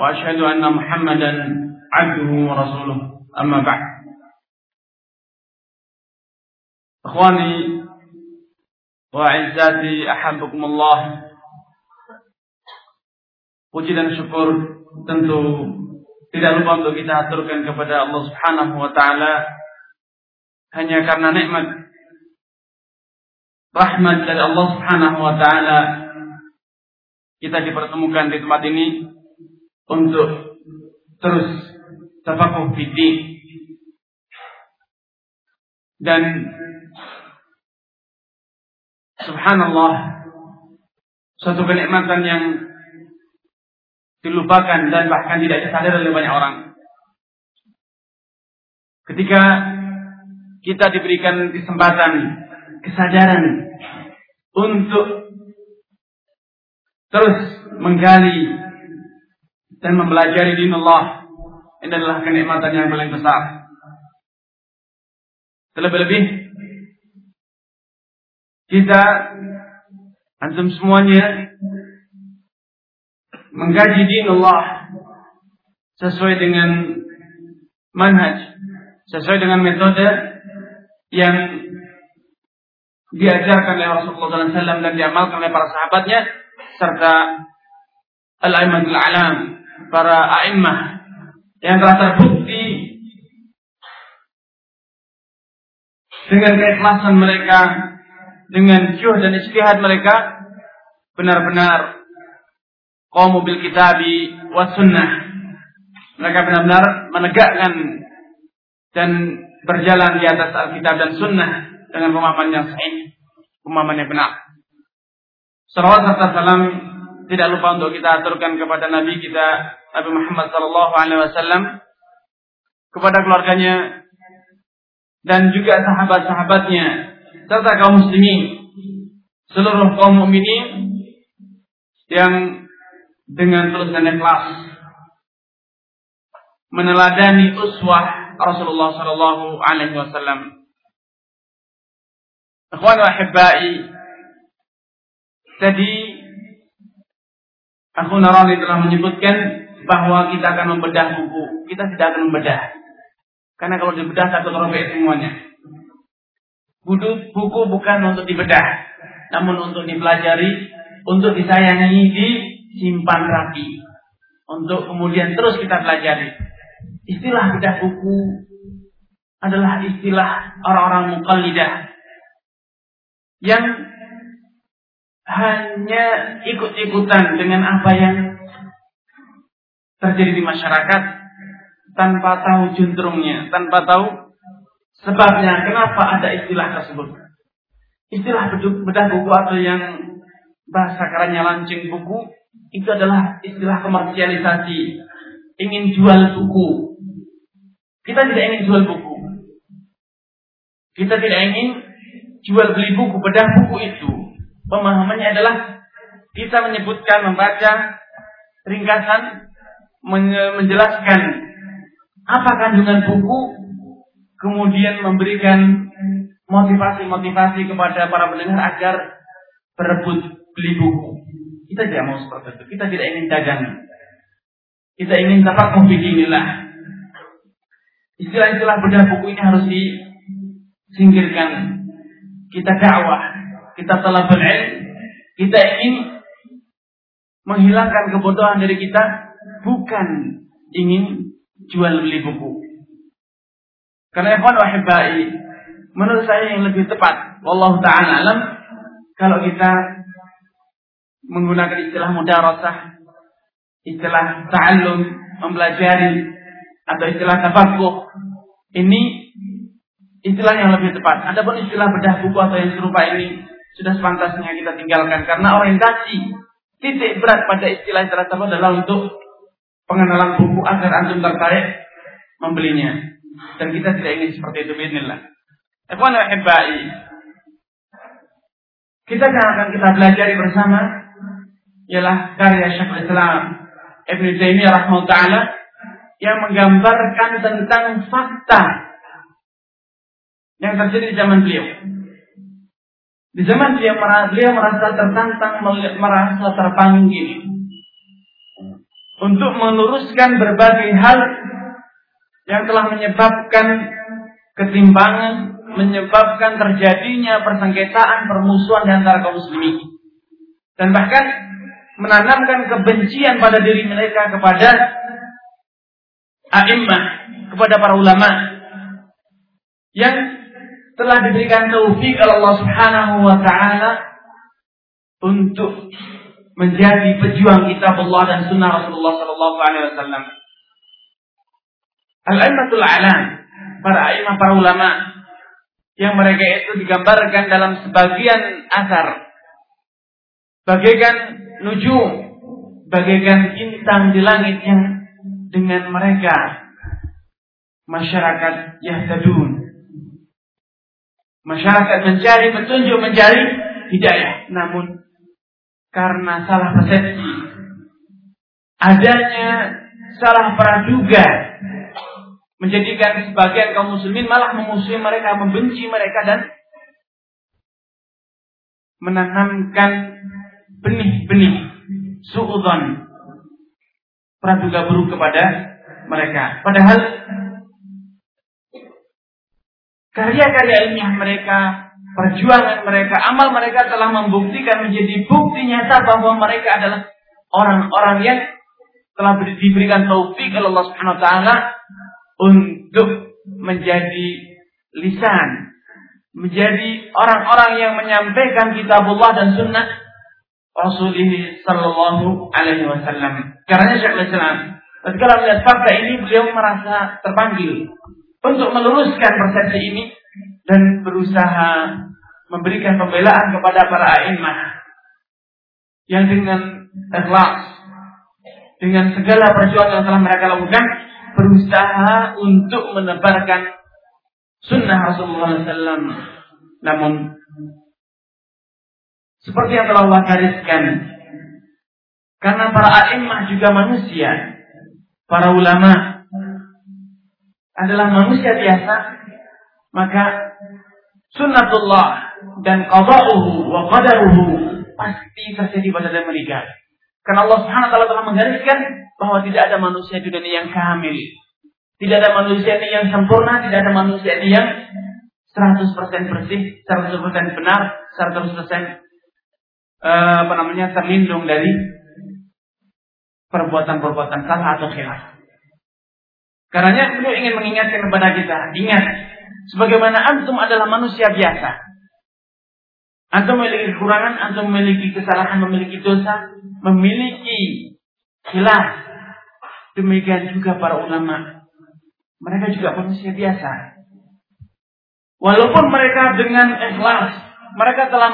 وأشهد أن محمدا عبده ورسوله أما بعد إخواني وأعزائي أحبكم الله Puji dan syukur tentu tidak lupa untuk kita aturkan kepada Allah Subhanahu wa taala hanya karena nikmat rahmat dari Allah Subhanahu wa taala kita dipertemukan di tempat ini untuk terus tafakuh fiddin dan subhanallah suatu kenikmatan yang dilupakan dan bahkan tidak disadari oleh banyak orang. Ketika kita diberikan kesempatan kesadaran untuk terus menggali dan mempelajari din Allah ini adalah kenikmatan yang paling besar. Terlebih-lebih kita antum semuanya menggaji din Allah sesuai dengan manhaj, sesuai dengan metode yang diajarkan oleh Rasulullah SAW dan diamalkan oleh para sahabatnya serta al-aimatul alam para a'immah yang telah terbukti dengan keikhlasan mereka, dengan juh dan istihad mereka, benar-benar kaum mobil kitabi wa sunnah. Mereka benar-benar menegakkan dan berjalan di atas Alkitab dan Sunnah dengan pemahaman yang sahih, pemahaman yang benar. Salawat serta salam tidak lupa untuk kita aturkan kepada Nabi kita Nabi Muhammad Sallallahu Alaihi Wasallam kepada keluarganya dan juga sahabat-sahabatnya serta kaum muslimin seluruh kaum mukminin yang dengan tulus dan ikhlas meneladani uswah Rasulullah Sallallahu Alaihi Wasallam. Ikhwan wa tadi Aku Narani telah menyebutkan bahwa kita akan membedah buku. Kita tidak akan membedah. Karena kalau dibedah satu robek semuanya. Buku, buku bukan untuk dibedah. Namun untuk dipelajari, untuk disayangi, disimpan rapi. Untuk kemudian terus kita pelajari. Istilah bedah buku adalah istilah orang-orang mukallidah yang hanya ikut-ikutan dengan apa yang terjadi di masyarakat tanpa tahu juntrungnya, tanpa tahu sebabnya kenapa ada istilah tersebut. Istilah bedah buku atau yang bahasa kerennya lancing buku itu adalah istilah komersialisasi. Ingin jual buku. Kita tidak ingin jual buku. Kita tidak ingin jual beli buku, bedah buku itu Pemahamannya adalah kita menyebutkan, membaca ringkasan, menjelaskan apa kandungan buku, kemudian memberikan motivasi-motivasi kepada para pendengar agar berebut beli buku. Kita tidak mau seperti itu. Kita tidak ingin dagang. Kita ingin dapat inilah. Istilah-istilah bedah buku ini harus disingkirkan. Kita dakwah kita telah berilm, kita ingin menghilangkan kebodohan dari kita, bukan ingin jual beli buku. Karena ikhwan wahibai, menurut saya yang lebih tepat, wallahu taala alam, kalau kita menggunakan istilah mudarasah, istilah ta'allum, mempelajari atau istilah tafakuh, ini istilah yang lebih tepat. Adapun istilah bedah buku atau yang serupa ini sudah sepantasnya kita tinggalkan karena orientasi titik berat pada istilah istilah tersebut adalah untuk pengenalan buku agar antum tertarik membelinya. Dan kita tidak ingin seperti itu bismillah. Kita yang akan kita belajar bersama ialah karya Syekhul Islam Ibn Taimiyah rahimahullah yang menggambarkan tentang fakta yang terjadi di zaman beliau. Di zaman beliau, beliau merasa tertantang, merasa terpanggil untuk meluruskan berbagai hal yang telah menyebabkan ketimpangan, menyebabkan terjadinya persengketaan, permusuhan di antara kaum muslimin. Dan bahkan menanamkan kebencian pada diri mereka kepada a'immah, kepada para ulama yang telah diberikan taufik oleh Allah Subhanahu wa taala untuk menjadi pejuang kitab Allah dan sunnah Rasulullah sallallahu alaihi wasallam. Al-Aimatul Alam, para imam, para ulama yang mereka itu digambarkan dalam sebagian asar bagaikan nujum, bagaikan bintang di langit yang dengan mereka masyarakat yahtadun. Masyarakat mencari petunjuk, mencari hidayah. Namun karena salah persepsi, adanya salah praduga, menjadikan sebagian kaum muslimin malah memusuhi mereka, membenci mereka dan menanamkan benih-benih suudon praduga buruk kepada mereka. Padahal karya-karya ilmiah mereka, perjuangan mereka, amal mereka telah membuktikan menjadi bukti nyata bahwa mereka adalah orang-orang yang telah diberikan taufik oleh Allah Subhanahu wa taala untuk menjadi lisan, menjadi orang-orang yang menyampaikan kitabullah dan sunnah Rasulullah Sallallahu Alaihi Wasallam. Karena Syekh Islam, ketika melihat fakta ini, beliau merasa terpanggil untuk meluruskan persepsi ini dan berusaha memberikan pembelaan kepada para a'immah yang dengan ikhlas, dengan segala perjuangan yang telah mereka lakukan, berusaha untuk menebarkan sunnah Rasulullah SAW. Namun seperti yang telah Allah gariskan. Karena para a'immah juga manusia. Para ulama adalah manusia biasa. Maka sunnatullah dan qada'uhu wa qadaruhu pasti terjadi pada dalam mereka. Karena Allah Subhanahu wa taala telah menggariskan bahwa tidak ada manusia di dunia yang kamil. Tidak ada manusia yang sempurna, tidak ada manusia yang 100% bersih, 100% benar, 100% Eh, apa namanya terlindung dari perbuatan-perbuatan salah atau khilaf. Karenanya beliau ingin mengingatkan kepada kita, ingat, sebagaimana antum adalah manusia biasa. Antum memiliki kekurangan, antum memiliki kesalahan, memiliki dosa, memiliki khilaf. Demikian juga para ulama. Mereka juga manusia biasa. Walaupun mereka dengan ikhlas, mereka telah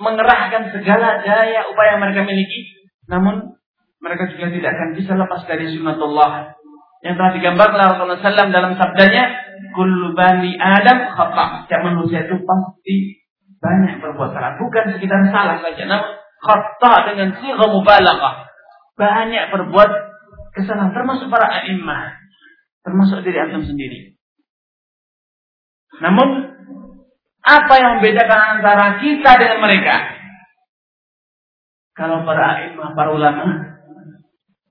mengerahkan segala daya upaya mereka miliki, namun mereka juga tidak akan bisa lepas dari sunnatullah yang telah digambarkan Rasulullah SAW dalam sabdanya, "Kullu bani Adam khata." Setiap manusia itu pasti banyak berbuat salah, bukan sekitar salah saja, namun khata dengan sigha mubalaghah. Banyak berbuat kesalahan termasuk para a'immah, termasuk diri antum sendiri. Namun apa yang membedakan antara kita dengan mereka? Kalau para imam, para ulama,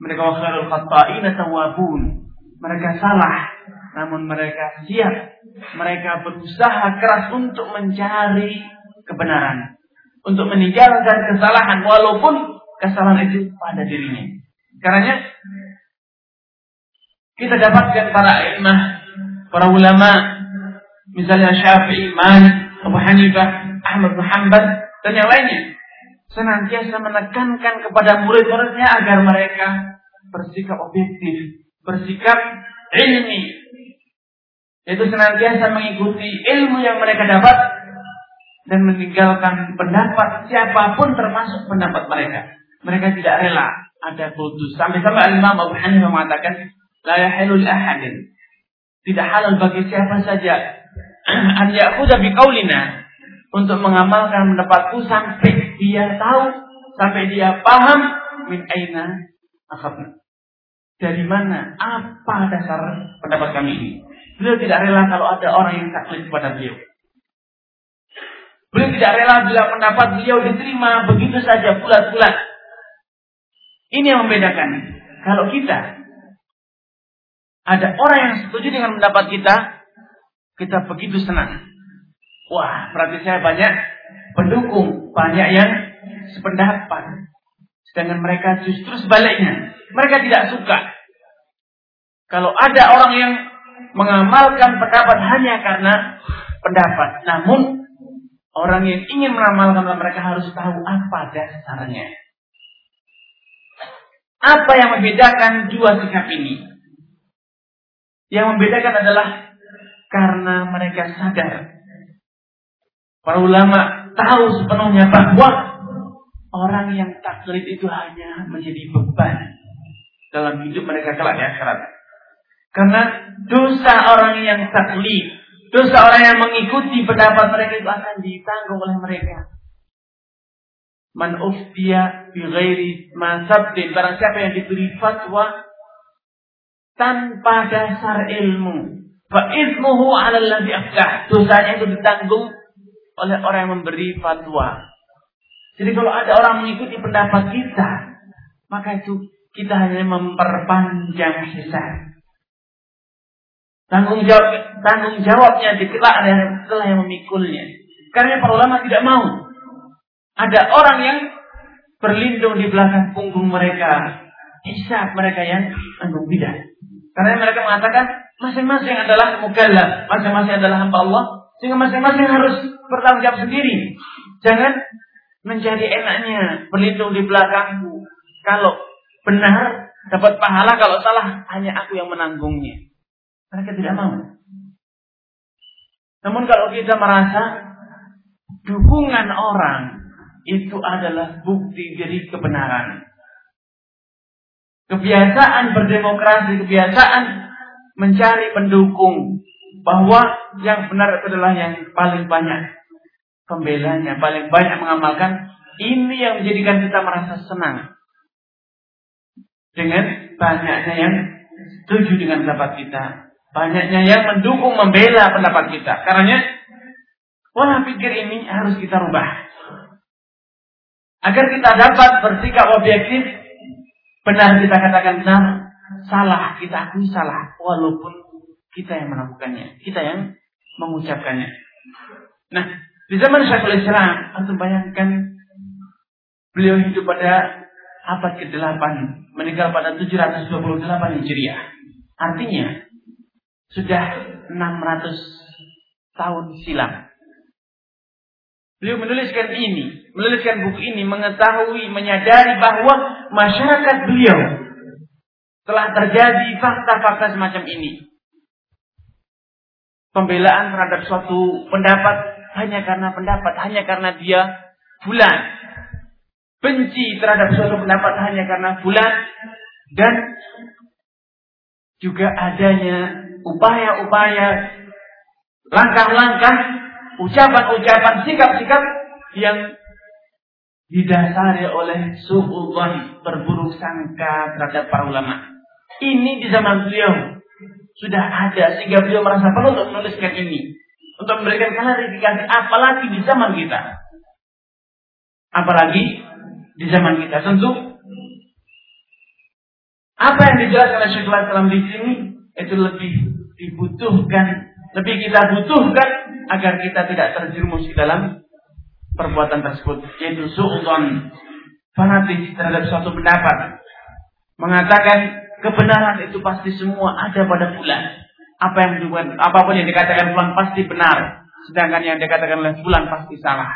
mereka wakilul khata'ina tawabun. Mereka salah, namun mereka siap. Mereka berusaha keras untuk mencari kebenaran. Untuk meninggalkan kesalahan, walaupun kesalahan itu pada dirinya. Karena kita dapatkan para imam, para ulama, misalnya Syafi'i, Malik, Abu Hanifah, Ahmad Hanbal, dan yang lainnya. Senantiasa menekankan kepada murid-muridnya agar mereka bersikap objektif, bersikap ilmi. Yaitu senantiasa mengikuti ilmu yang mereka dapat dan meninggalkan pendapat siapa pun termasuk pendapat mereka. Mereka tidak rela ada kultus. Sampai-sampai Imam Abu Hanifah mengatakan, la yahilu ahadin. Tidak halal bagi siapa saja an ya'khudha biqaulina untuk mengamalkan pendapatku sampai dia tahu, sampai dia paham min aina akhadna. Dari mana? Apa dasar pendapat kami ini? Beliau tidak rela kalau ada orang yang taklid kepada beliau. Beliau tidak rela bila pendapat beliau diterima begitu saja bulat-bulat. Ini yang membedakan. Kalau kita ada orang yang setuju dengan pendapat kita, kita begitu senang. Wah, berarti saya banyak pendukung, banyak yang sependapat. Sedangkan mereka justru sebaliknya. Mereka tidak suka. Kalau ada orang yang mengamalkan pendapat hanya karena pendapat. Namun, orang yang ingin mengamalkan mereka harus tahu apa dasarnya. Apa yang membedakan dua sikap ini? Yang membedakan adalah karena mereka sadar. Para ulama tahu sepenuhnya bahwa orang yang taklid itu hanya menjadi beban dalam hidup mereka kelak di akhirat. Karena dosa orang yang taklid, dosa orang yang mengikuti pendapat mereka itu akan ditanggung oleh mereka. Man uftiya bi ghairi ma barang siapa yang diberi fatwa tanpa dasar ilmu, fa ismuhu 'ala aftah. Dosanya itu ditanggung oleh orang yang memberi fatwa. Jadi kalau ada orang mengikuti pendapat kita, maka itu kita hanya memperpanjang sisa. Tanggung jawab tanggung jawabnya dikelak setelah yang memikulnya. Karena para ulama tidak mau ada orang yang berlindung di belakang punggung mereka, hisab mereka yang anggung bidah. Karena mereka mengatakan masing-masing adalah mukallaf, masing-masing adalah hamba Allah, sehingga masing-masing harus bertanggung jawab sendiri. Jangan menjadi enaknya berlindung di belakangku. Kalau benar dapat pahala, kalau salah hanya aku yang menanggungnya. Mereka tidak mau. Namun kalau kita merasa dukungan orang itu adalah bukti dari kebenaran. Kebiasaan berdemokrasi, kebiasaan mencari pendukung bahwa yang benar adalah yang paling banyak pembelanya, paling banyak mengamalkan, ini yang menjadikan kita merasa senang. Dengan banyaknya yang setuju dengan pendapat kita. Banyaknya yang mendukung, membela pendapat kita. Karena pola pikir ini harus kita rubah. Agar kita dapat bersikap objektif, benar kita katakan benar, salah kita akui salah, walaupun kita yang melakukannya, kita yang mengucapkannya. Nah, di zaman Syekhul Islam, antum bayangkan beliau hidup pada abad ke-8, meninggal pada 728 Hijriah. Artinya sudah 600 tahun silam. Beliau menuliskan ini, menuliskan buku ini, mengetahui, menyadari bahwa masyarakat beliau telah terjadi fakta-fakta semacam ini. Pembelaan terhadap suatu pendapat hanya karena pendapat, hanya karena dia bulan. Benci terhadap suatu pendapat hanya karena bulan. Dan juga adanya upaya-upaya, langkah-langkah, ucapan-ucapan, sikap-sikap yang didasari oleh su'ullahi berburuk sangka terhadap para ulama. Ini di zaman beliau sudah ada sehingga beliau merasa perlu untuk menuliskan ini untuk memberikan klarifikasi apalagi di zaman kita. Apalagi di zaman kita. Tentu apa yang dijelaskan oleh Syekhul Islam di sini itu lebih dibutuhkan, lebih kita butuhkan agar kita tidak terjerumus di dalam perbuatan tersebut, yaitu su'udon fanatik terhadap suatu pendapat, mengatakan kebenaran itu pasti semua ada pada bulan apa yang dibuat, apa pun yang dikatakan fulan pasti benar, sedangkan yang dikatakan oleh fulan pasti salah.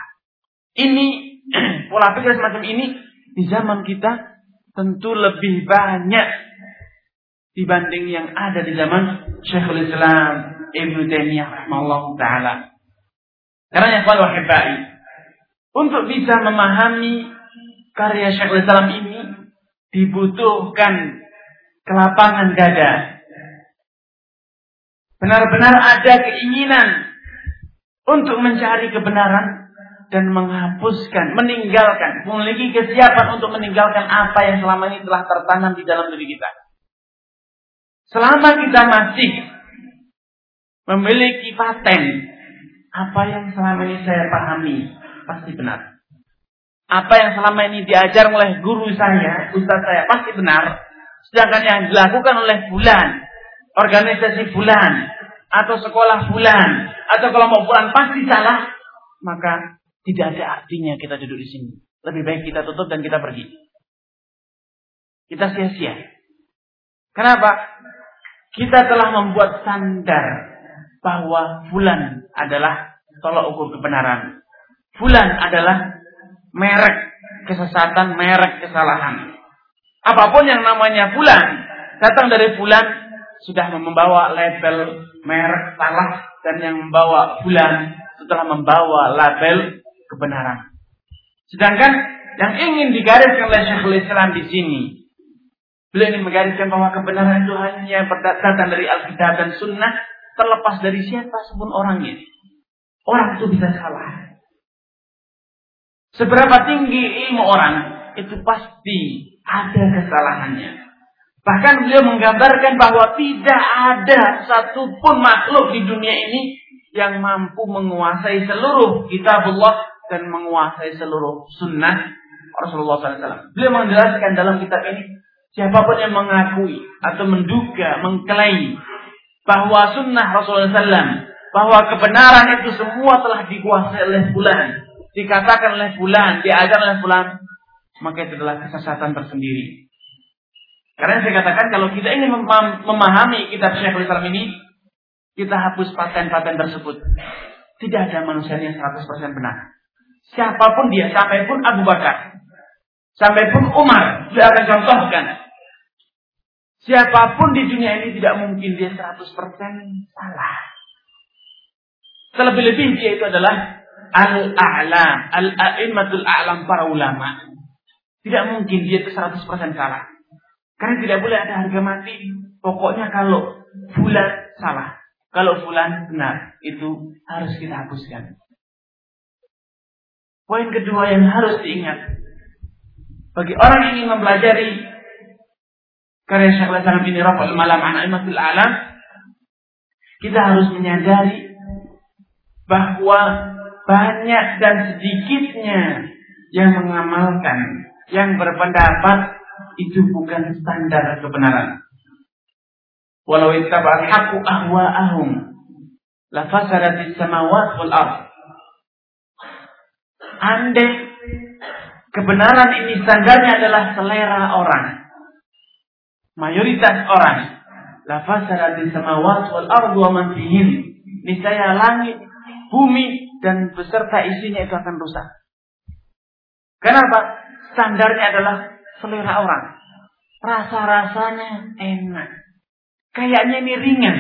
Ini pola pikir semacam ini di zaman kita tentu lebih banyak dibanding yang ada di zaman Syekhul Islam Ibnu Taimiyah rahimahullah taala. Karena yang kalau wahibai untuk bisa memahami karya Syekhul Islam ini dibutuhkan kelapangan dada. Benar-benar ada keinginan untuk mencari kebenaran dan menghapuskan, meninggalkan, memiliki kesiapan untuk meninggalkan apa yang selama ini telah tertanam di dalam diri kita. Selama kita masih memiliki paten, apa yang selama ini saya pahami pasti benar. Apa yang selama ini diajar oleh guru saya, ustaz saya pasti benar. Sedangkan yang dilakukan oleh bulan, organisasi bulan, atau sekolah bulan, atau kelompok bulan pasti salah, maka tidak ada artinya kita duduk di sini. Lebih baik kita tutup dan kita pergi. Kita sia-sia. Kenapa? Kita telah membuat standar bahwa bulan adalah tolak ukur kebenaran. Bulan adalah merek kesesatan, merek kesalahan. Apa pun yang namanya bulan, datang dari bulan sudah membawa label merek salah dan yang membawa bulan setelah membawa label kebenaran. Sedangkan yang ingin digariskan oleh Syekhul Islam di sini, beliau ingin menggariskan bahwa kebenaran itu hanya datang dari Alkitab dan Sunnah, terlepas dari siapa pun orangnya. Orang itu bisa salah. Seberapa tinggi ilmu orang, itu pasti ada kesalahannya. Bahkan beliau menggambarkan bahwa tidak ada satupun makhluk di dunia ini yang mampu menguasai seluruh kitabullah dan menguasai seluruh sunnah Rasulullah SAW. Beliau menjelaskan dalam kitab ini, siapa pun yang mengakui atau menduga, mengklaim bahwa sunnah Rasulullah SAW, bahwa kebenaran itu semua telah dikuasai oleh bulan, dikatakan oleh bulan, diajar oleh bulan, maka itu adalah kesesatan tersendiri. Karena saya katakan kalau kita ingin memahami kitab Syekhul Islam ini, kita hapus paten-paten tersebut. Tidak ada manusia yang 100% benar. Siapa pun dia, sampai pun Abu Bakar, sampai pun Umar, dia akan contohkan. Siapa pun di dunia ini tidak mungkin dia 100% salah. Terlebih-lebih dia itu adalah al-a'lam, al-a'immatul a'lam para ulama. Tidak mungkin dia itu 100% salah. Karena tidak boleh ada harga mati. Pokoknya kalau bulan salah. Kalau bulan benar. Itu harus kita hapuskan. Poin kedua yang harus diingat. Bagi orang yang ingin mempelajari karya Syekh Islam ini Rafa'ul Malam Anaimatul Alam. Kita harus menyadari bahwa banyak dan sedikitnya yang mengamalkan yang berpendapat itu bukan standar kebenaran. Walau ittaba'al haqqu ahwa'ahum la fasadatis samawat wal ard. Andai kebenaran ini standarnya adalah selera orang. Mayoritas orang la fasadatis samawat wal ard wa man fihim. Niscaya langit, bumi dan beserta isinya itu akan rusak. Kenapa? standarnya adalah selera orang. Rasa-rasanya enak. Kayaknya ini ringan.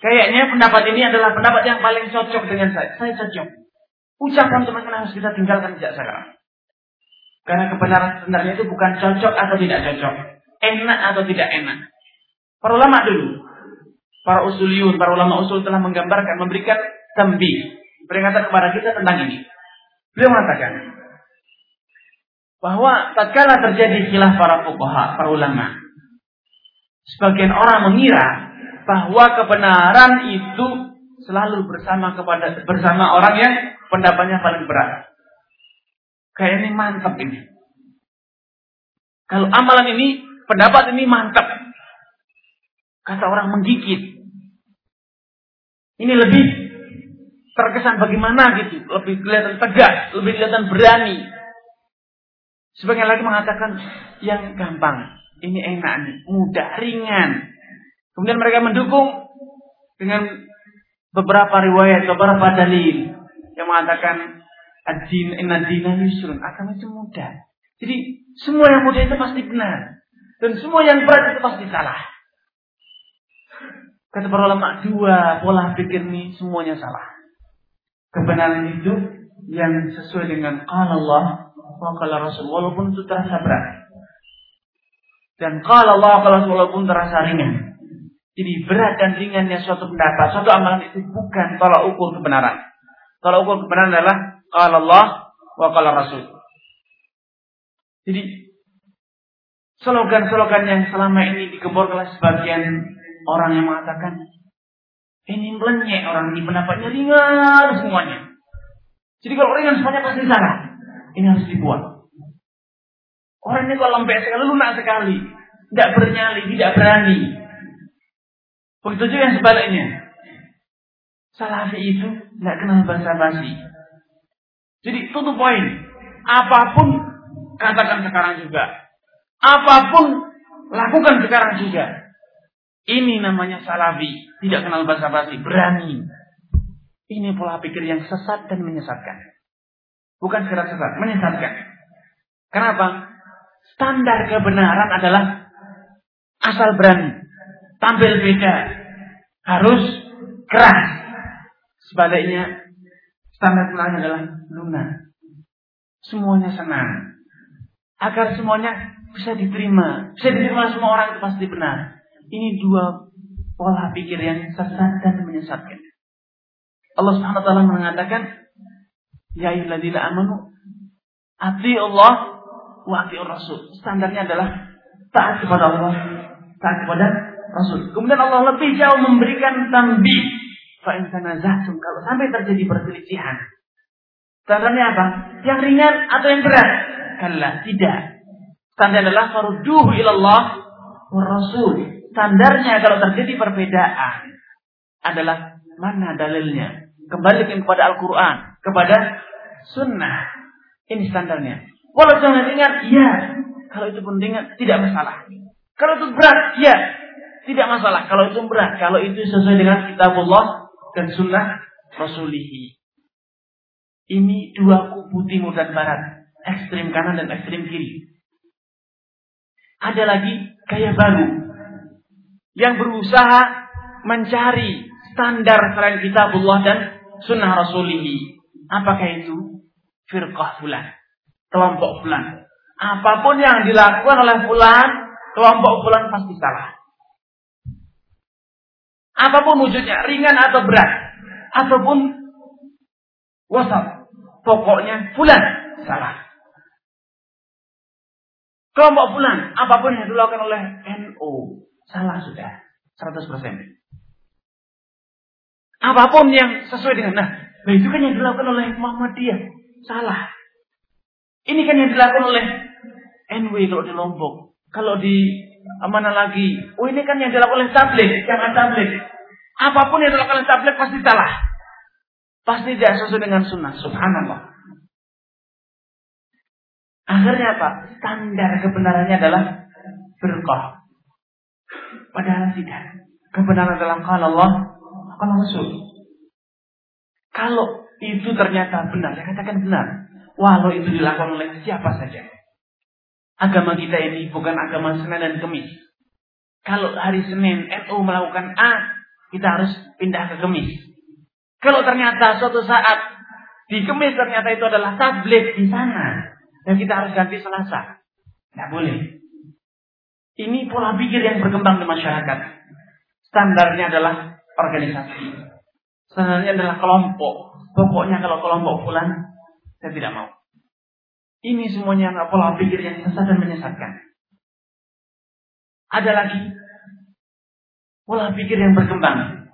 Kayaknya pendapat ini adalah pendapat yang paling cocok dengan saya. Saya cocok. Ucapan teman-teman harus kita tinggalkan sejak sekarang. Karena kebenaran sebenarnya itu bukan cocok atau tidak cocok. Enak atau tidak enak. Para ulama dulu. Para usuliun, para ulama usul telah menggambarkan, memberikan tembi. Peringatan kepada kita tentang ini. Beliau mengatakan, bahwa tatkala terjadi khilaf para fuqaha, para ulama, sebagian orang mengira bahwa kebenaran itu selalu bersama kepada bersama orang yang pendapatnya paling berat. Kayak ini mantap ini. Kalau amalan ini, pendapat ini mantap. Kata orang menggigit. Ini lebih terkesan bagaimana gitu. Lebih kelihatan tegas, lebih kelihatan berani. Sebagian lagi mengatakan yang gampang. Ini enak nih, mudah, ringan. Kemudian mereka mendukung dengan beberapa riwayat, beberapa dalil yang mengatakan ad-din inna dina yusrun. Agama itu mudah. Jadi semua yang mudah itu pasti benar. Dan semua yang berat itu pasti salah. Kata para ulama, dua pola pikir ini semuanya salah. Kebenaran itu yang sesuai dengan Allah Wakala Rasul walaupun itu terasa berat. Dan kalau Allah kalau Rasulullah pun terasa ringan. Jadi berat dan ringannya suatu pendapat, suatu amalan itu bukan tolak ukur kebenaran. Tolak ukur kebenaran adalah kalau Allah wa kalau Rasul. Jadi slogan-slogan yang selama ini dikebor oleh sebagian orang yang mengatakan ini melenyek orang ini pendapatnya ringan semuanya. Jadi kalau ringan semuanya pasti salah. Ini harus dibuat. Orang ini kalau lembek sekali, lunak sekali. Tidak bernyali, tidak berani. Begitu juga yang sebaliknya. Salafi itu tidak kenal bahasa basi. Jadi tutup poin. Apa pun katakan sekarang juga. Apa pun lakukan sekarang juga. Ini namanya salafi. Tidak kenal bahasa basi. Berani. Ini pola pikir yang sesat dan menyesatkan. Bukan sekedar sesat, menyesatkan. Kenapa? Standar kebenaran adalah asal berani. Tampil beda. Harus keras. Sebaliknya, standar kebenaran adalah lunak. Semuanya senang. Agar semuanya bisa diterima. Bisa diterima semua orang itu pasti benar. Ini dua pola pikir yang sesat dan menyesatkan. Allah taala mengatakan, "Ya ayyuhalladzina amanu ati Allah wa ati Rasul." Standarnya adalah taat kepada Allah, taat kepada Rasul. Kemudian Allah lebih jauh memberikan tambih. Fa in tanazahtum kalau sampai terjadi perselisihan. Standarnya apa? Yang ringan atau yang berat? Kalla, tidak. Standar adalah farduhu ilallah Rasul standarnya kalau terjadi perbedaan adalah mana dalilnya. Kembali kepada Al-Quran, kepada sunnah. Ini standarnya. Walau jangan ingat, iya. Kalau itu pun ingat, tidak masalah. Kalau itu berat, iya. Tidak masalah. Kalau itu berat, kalau itu sesuai dengan kitabullah dan sunnah Rasulihi. Ini dua kubu timur dan barat. Ekstrim kanan dan ekstrim kiri. Ada lagi gaya baru yang berusaha mencari standar selain kitabullah dan sunnah rasulihi. Apakah itu? Firqah fulan. Kelompok fulan. Apa pun yang dilakukan oleh fulan, kelompok fulan pasti salah. Apa pun wujudnya, ringan atau berat. Ataupun wasat. Pokoknya fulan salah. Kelompok fulan, apa pun yang dilakukan oleh NU, Salah sudah. 100%. Apa pun yang sesuai dengan nah, nah itu kan yang dilakukan oleh Muhammadiyah. Salah. Ini kan yang dilakukan oleh NW kalau di Lombok. Kalau di mana lagi? Oh ini kan yang dilakukan oleh tablik, jangan tablik. Apa pun yang dilakukan oleh tablik pasti salah. Pasti tidak sesuai dengan sunnah. Subhanallah. Akhirnya apa? Standar kebenarannya adalah berkah. Padahal tidak. Kebenaran dalam kalau Allah, kalau Rasul. Kalau itu ternyata benar, saya katakan benar. Walau itu dilakukan oleh siapa saja. Agama kita ini bukan agama Senin dan Kemis. Kalau hari Senin NU melakukan A, kita harus pindah ke Kemis. Kalau ternyata suatu saat di Kemis ternyata itu adalah tablet di sana, dan kita harus ganti Selasa. Tidak boleh. Ini pola pikir yang berkembang di masyarakat. Standarnya adalah organisasi. Standarnya adalah kelompok. Pokoknya kalau kelompok pulang, saya tidak mau. Ini semuanya pola pikir yang sesat dan menyesatkan. Ada lagi pola pikir yang berkembang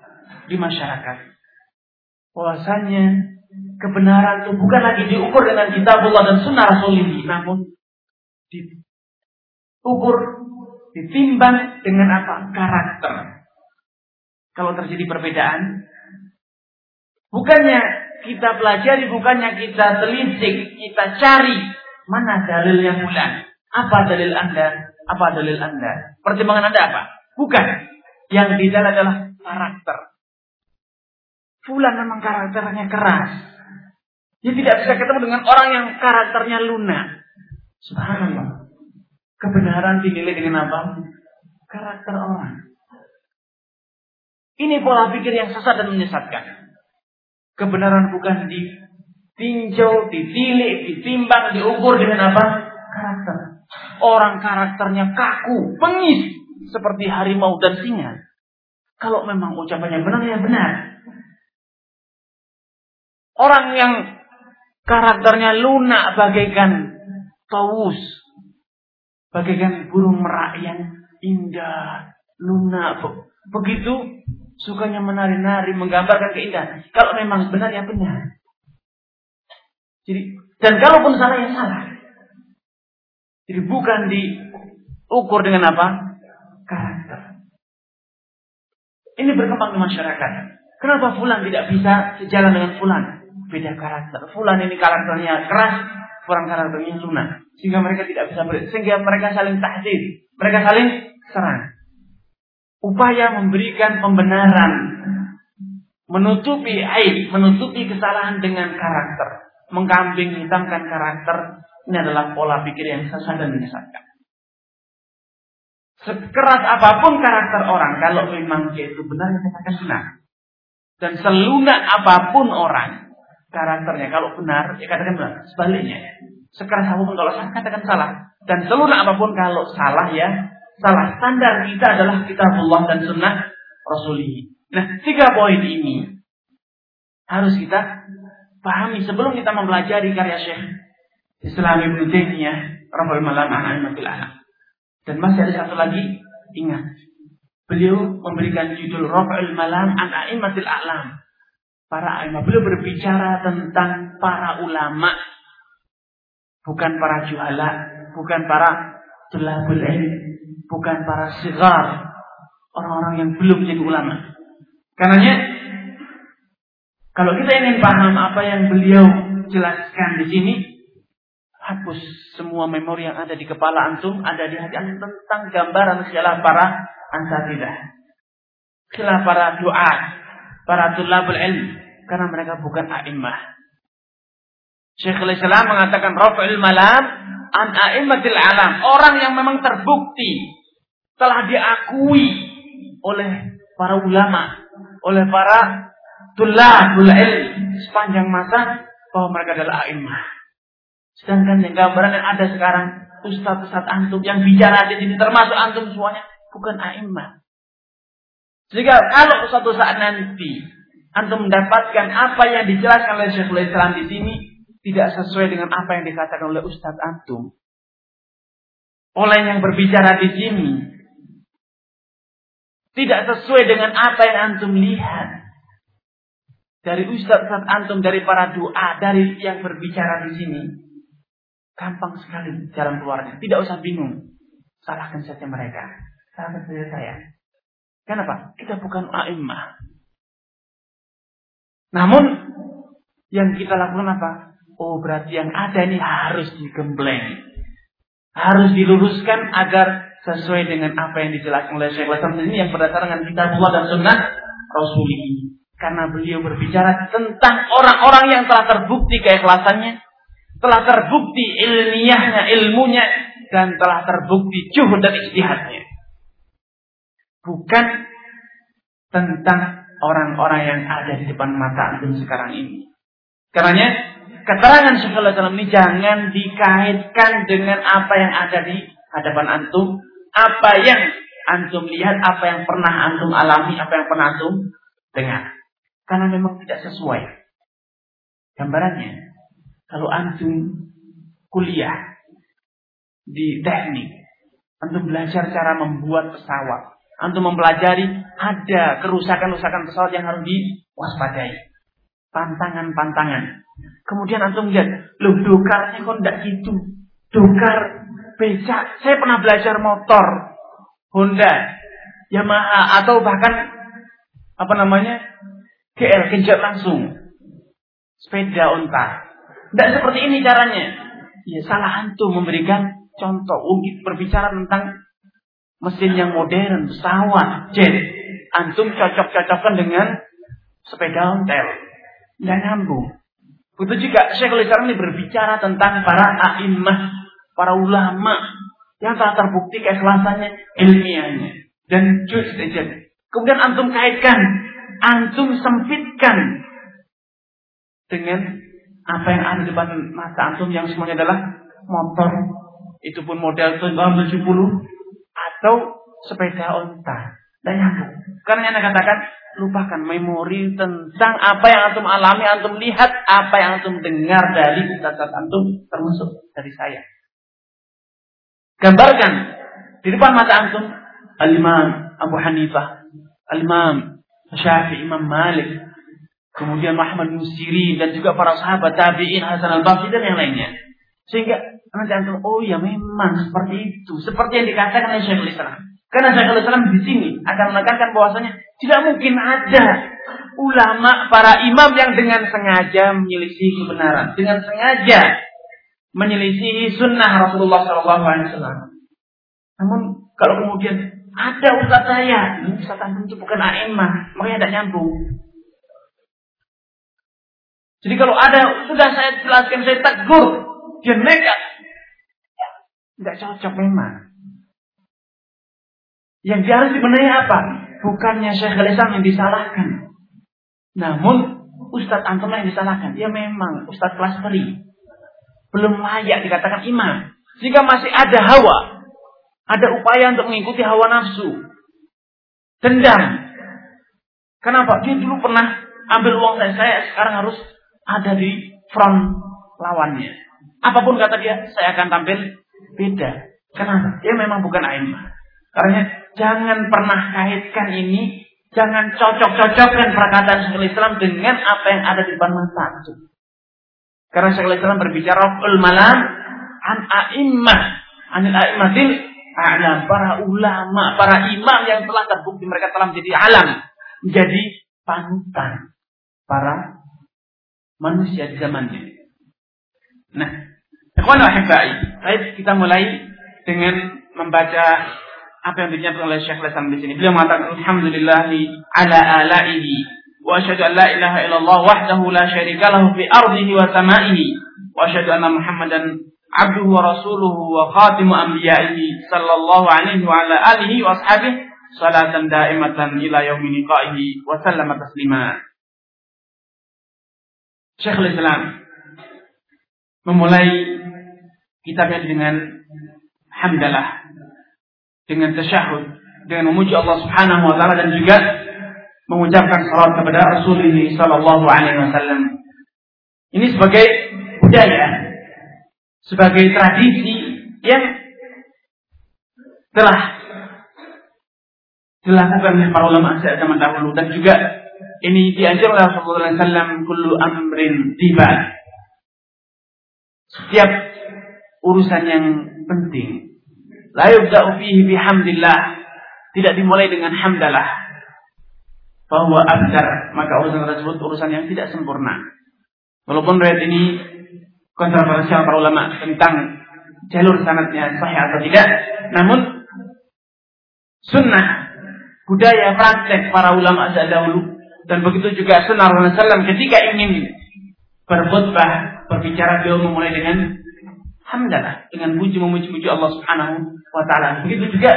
di masyarakat. Bahwasanya kebenaran itu bukan lagi diukur dengan kitabullah dan sunnah rasulullah, namun diukur ditimbang dengan apa? Karakter. Kalau terjadi perbedaan, bukannya kita pelajari, bukannya kita telisik, kita cari mana dalil yang bulan. Apa dalil Anda? Apa dalil Anda? Pertimbangan Anda apa? Bukan. Yang di dalam adalah karakter. Fulan memang karakternya keras. Dia tidak bisa ketemu dengan orang yang karakternya lunak. Subhanallah. Kebenaran dinilai dengan apa? Karakter orang. Ini pola pikir yang sesat dan menyesatkan. Kebenaran bukan ditinjau, ditilik, ditimbang, diukur dengan apa? Karakter. orang karakternya kaku, bengis, seperti harimau dan singa. Kalau memang ucapannya benar, ya benar. Orang yang karakternya lunak bagaikan paus, bagaikan burung merak yang indah, lunak. Begitu sukanya menari-nari, menggambarkan keindahan. Kalau memang benar, ya benar. Jadi, dan kalaupun salah, ya salah. Jadi bukan diukur dengan apa? karakter. Ini berkembang di masyarakat. Kenapa Fulan tidak bisa sejalan dengan Fulan? Beda karakter. Fulan ini karakternya keras, Fulan karakternya lunak. Sehingga mereka tidak bisa ber... sehingga mereka saling tahdid. Mereka saling serang. Upaya memberikan pembenaran, menutupi aib, menutupi kesalahan dengan karakter, mengkambing hitamkan karakter, ini adalah pola pikir yang sesat dan menyesatkan. Sekeras apa pun karakter orang, kalau memang dia itu benar, ya katakan benar. Dan selunak apa pun orang, karakternya, kalau benar, ya katakan benar. Sebaliknya, sekeras apa pun kalau salah, katakan salah. Dan selunak apa pun kalau salah, ya salah. Standar kita adalah kitabullah dan sunnah Rasulih. Nah, tiga poin ini harus kita pahami sebelum kita mempelajari karya Syekh Islam Ibn Taimiyah, Rabbul Malam. Dan masih ada satu lagi, ingat. Beliau memberikan judul Rafa'ul Malam an A'immatil A'lam. Para a'imah. Beliau berbicara tentang para ulama. Bukan para juhala. Bukan para tulabul ilm. Bukan para sigar. Orang-orang yang belum jadi ulama. Karenanya, kalau kita ingin paham apa yang beliau jelaskan di sini, hapus semua memori yang ada di kepala antum, ada di hati antum tentang gambaran khilaf para ansatidah. Khilaf para doa, para tulabul ilm. Karena mereka bukan a'immah. Syekhul Islam mengatakan rafa'il malam an a'immatil alam. Orang yang memang terbukti telah diakui oleh para ulama, oleh para tulabul ilm sepanjang masa bahwa mereka adalah a'immah. Sedangkan yang gambaran yang ada sekarang ustaz-ustaz antum yang bicara di sini termasuk antum semuanya bukan a'immah. Sehingga kalau suatu saat nanti antum mendapatkan apa yang dijelaskan oleh Syekhul Islam di sini tidak sesuai dengan apa yang dikatakan oleh ustaz antum. Oleh yang berbicara di sini tidak sesuai dengan apa yang antum lihat dari ustaz-ustaz antum, dari para doa, dari yang berbicara di sini. Gampang sekali jalan keluarnya. Tidak usah bingung. Salahkan saja mereka. Salahkan saja saya. Kenapa? Kita bukan a'immah. Namun, yang kita lakukan apa? Oh, berarti yang ada ini harus digembleng. Harus diluruskan agar sesuai dengan apa yang dijelaskan oleh Syekh Hasan ini yang berdasarkan dengan kitab Allah dan sunnah Rasulullah. Karena beliau berbicara tentang orang-orang yang telah terbukti keikhlasannya, telah terbukti ilmiahnya, ilmunya, dan telah terbukti juhud dan istihadnya. Bukan tentang orang-orang yang ada di depan mata antum sekarang ini. Karenanya, keterangan Syaikhul Islam ini jangan dikaitkan dengan apa yang ada di hadapan antum, apa yang antum lihat, apa yang pernah antum alami, apa yang pernah antum dengar. Karena memang tidak sesuai gambarannya. Kalau antum kuliah di teknik, antum belajar cara membuat pesawat, antum mempelajari ada kerusakan-kerusakan pesawat yang harus diwaspadai. Pantangan-pantangan. Kemudian antum lihat, loh dokarnya kok tidak gitu. Dokar becak. Saya pernah belajar motor Honda, Yamaha atau bahkan apa namanya GL kencet langsung sepeda onta tidak seperti ini caranya. Ya salah antum memberikan contoh. Ungkit berbicara tentang mesin yang modern, pesawat, jet. Antum cocok-cocokkan dengan sepeda ontel. Tidak nyambung. Begitu juga Syekhul Islam ini berbicara tentang para a'immah, para ulama yang telah terbukti keikhlasannya, ilmiahnya dan juz Kemudian antum kaitkan, antum sempitkan dengan apa yang ada di depan mata antum yang semuanya adalah motor itu pun model tahun 70 atau sepeda onta. Nyambung. Karena yang katakan lupakan memori tentang apa yang antum alami, antum lihat, apa yang antum dengar dari ustaz antum termasuk dari saya. Gambarkan di depan mata antum Al-Imam Abu Hanifah, Al-Imam Syafi'i, Imam Malik, kemudian Muhammad bin Sirin dan juga para sahabat tabi'in Hasan al-Basri dan yang lainnya. Sehingga nanti antum oh ya memang seperti itu, seperti yang dikatakan oleh Syekhul Islam. Karena Syekhul Islam di sini akan menekankan bahwasanya tidak mungkin ada ulama para imam yang dengan sengaja menyelisih kebenaran, dengan sengaja menyelisih sunnah Rasulullah SAW. Namun kalau kemudian ada ustaz saya, ustaz itu bukan a'immah, makanya tidak nyambung. Jadi kalau ada sudah saya jelaskan saya tegur, dia nekat. Tidak cocok memang. Yang harus dibenahi apa? Bukannya Syekhul Islam yang disalahkan. Namun Ustadz Antum yang disalahkan. Ya memang Ustadz kelas 3. Belum layak dikatakan imam. Jika masih ada hawa. Ada upaya untuk mengikuti hawa nafsu. Dendam. Kenapa? Dia dulu pernah ambil uang saya. Saya sekarang harus ada di front lawannya. Apa pun kata dia, saya akan tampil beda. Kenapa? Dia memang bukan aimah. Karena Jangan pernah kaitkan ini, jangan cocok-cocokkan perkataan Syekhul Islam dengan apa yang ada di depan mata. Karena Syekhul Islam berbicara ul malam an a'immah, anil a'immatil a'lam, para ulama, para imam yang telah terbukti mereka telah menjadi alam, menjadi panutan para manusia di zamannya. Nah, ikhwan wa baik kita mulai dengan membaca apa yang dinyatakan oleh Syekh Hasan di sini. Beliau mengatakan alhamdulillah ala alaihi wa asyhadu an la ilaha illallah wahdahu la syarika lahu fi ardihi wa samaihi wa asyhadu anna Muhammadan abduhu wa rasuluhu wa khatimu anbiya'ihi sallallahu alaihi wa ala alihi wa ashabihi salatan daimatan ila yaumi liqa'ihi wa sallama taslima. Syekh Islam memulai kitabnya dengan hamdalah dengan tasyahud, dengan memuji Allah Subhanahu wa taala dan juga mengucapkan salat kepada Rasulullah sallallahu alaihi wasallam. Ini sebagai budaya, sebagai tradisi yang telah dilakukan oleh para ulama sejak zaman dahulu dan juga ini diajar oleh Rasulullah SAW kullu amrin tiba. Setiap urusan yang penting La yubda'u fihi bihamdillah. Tidak dimulai dengan hamdalah. Bahwa abdar. Maka urusan tersebut urusan yang tidak sempurna. Walaupun riwayat ini kontroversial para ulama tentang jalur sanatnya sahih atau tidak. Namun sunnah budaya praktek para ulama dahulu dan begitu juga sunnah Rasulullah ketika ingin berkhutbah berbicara beliau memulai dengan hamdalah dengan puji memuji-muji Allah Subhanahu wa taala. Begitu juga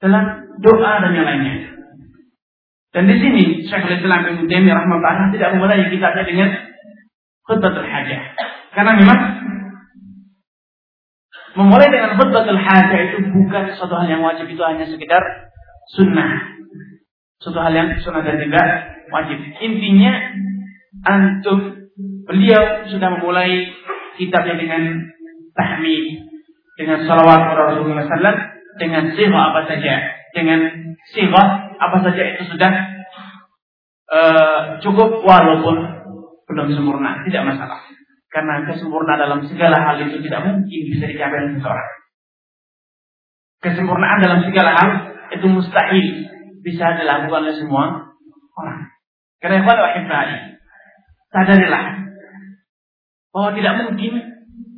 dalam doa dan yang lainnya. Dan di sini Syekhul Islam Ibnu Taimiyah rahimahullah tidak memulai kitabnya dengan khutbatul hajah. Karena memang memulai dengan khutbatul hajah itu bukan suatu hal yang wajib itu hanya sekedar sunnah. Suatu hal yang sunnah dan tidak wajib. Intinya antum beliau sudah memulai kitabnya dengan tahmid, dengan salawat Rasulullah SAW, dengan sihah apa saja, dengan sihah apa saja itu sudah uh, cukup walaupun belum sempurna, tidak masalah. Karena kesempurnaan dalam segala hal itu tidak mungkin bisa dicapai oleh seseorang. Kesempurnaan dalam segala hal itu mustahil bisa dilakukan oleh semua orang. Karena ikhwan wa sadarilah bahwa tidak mungkin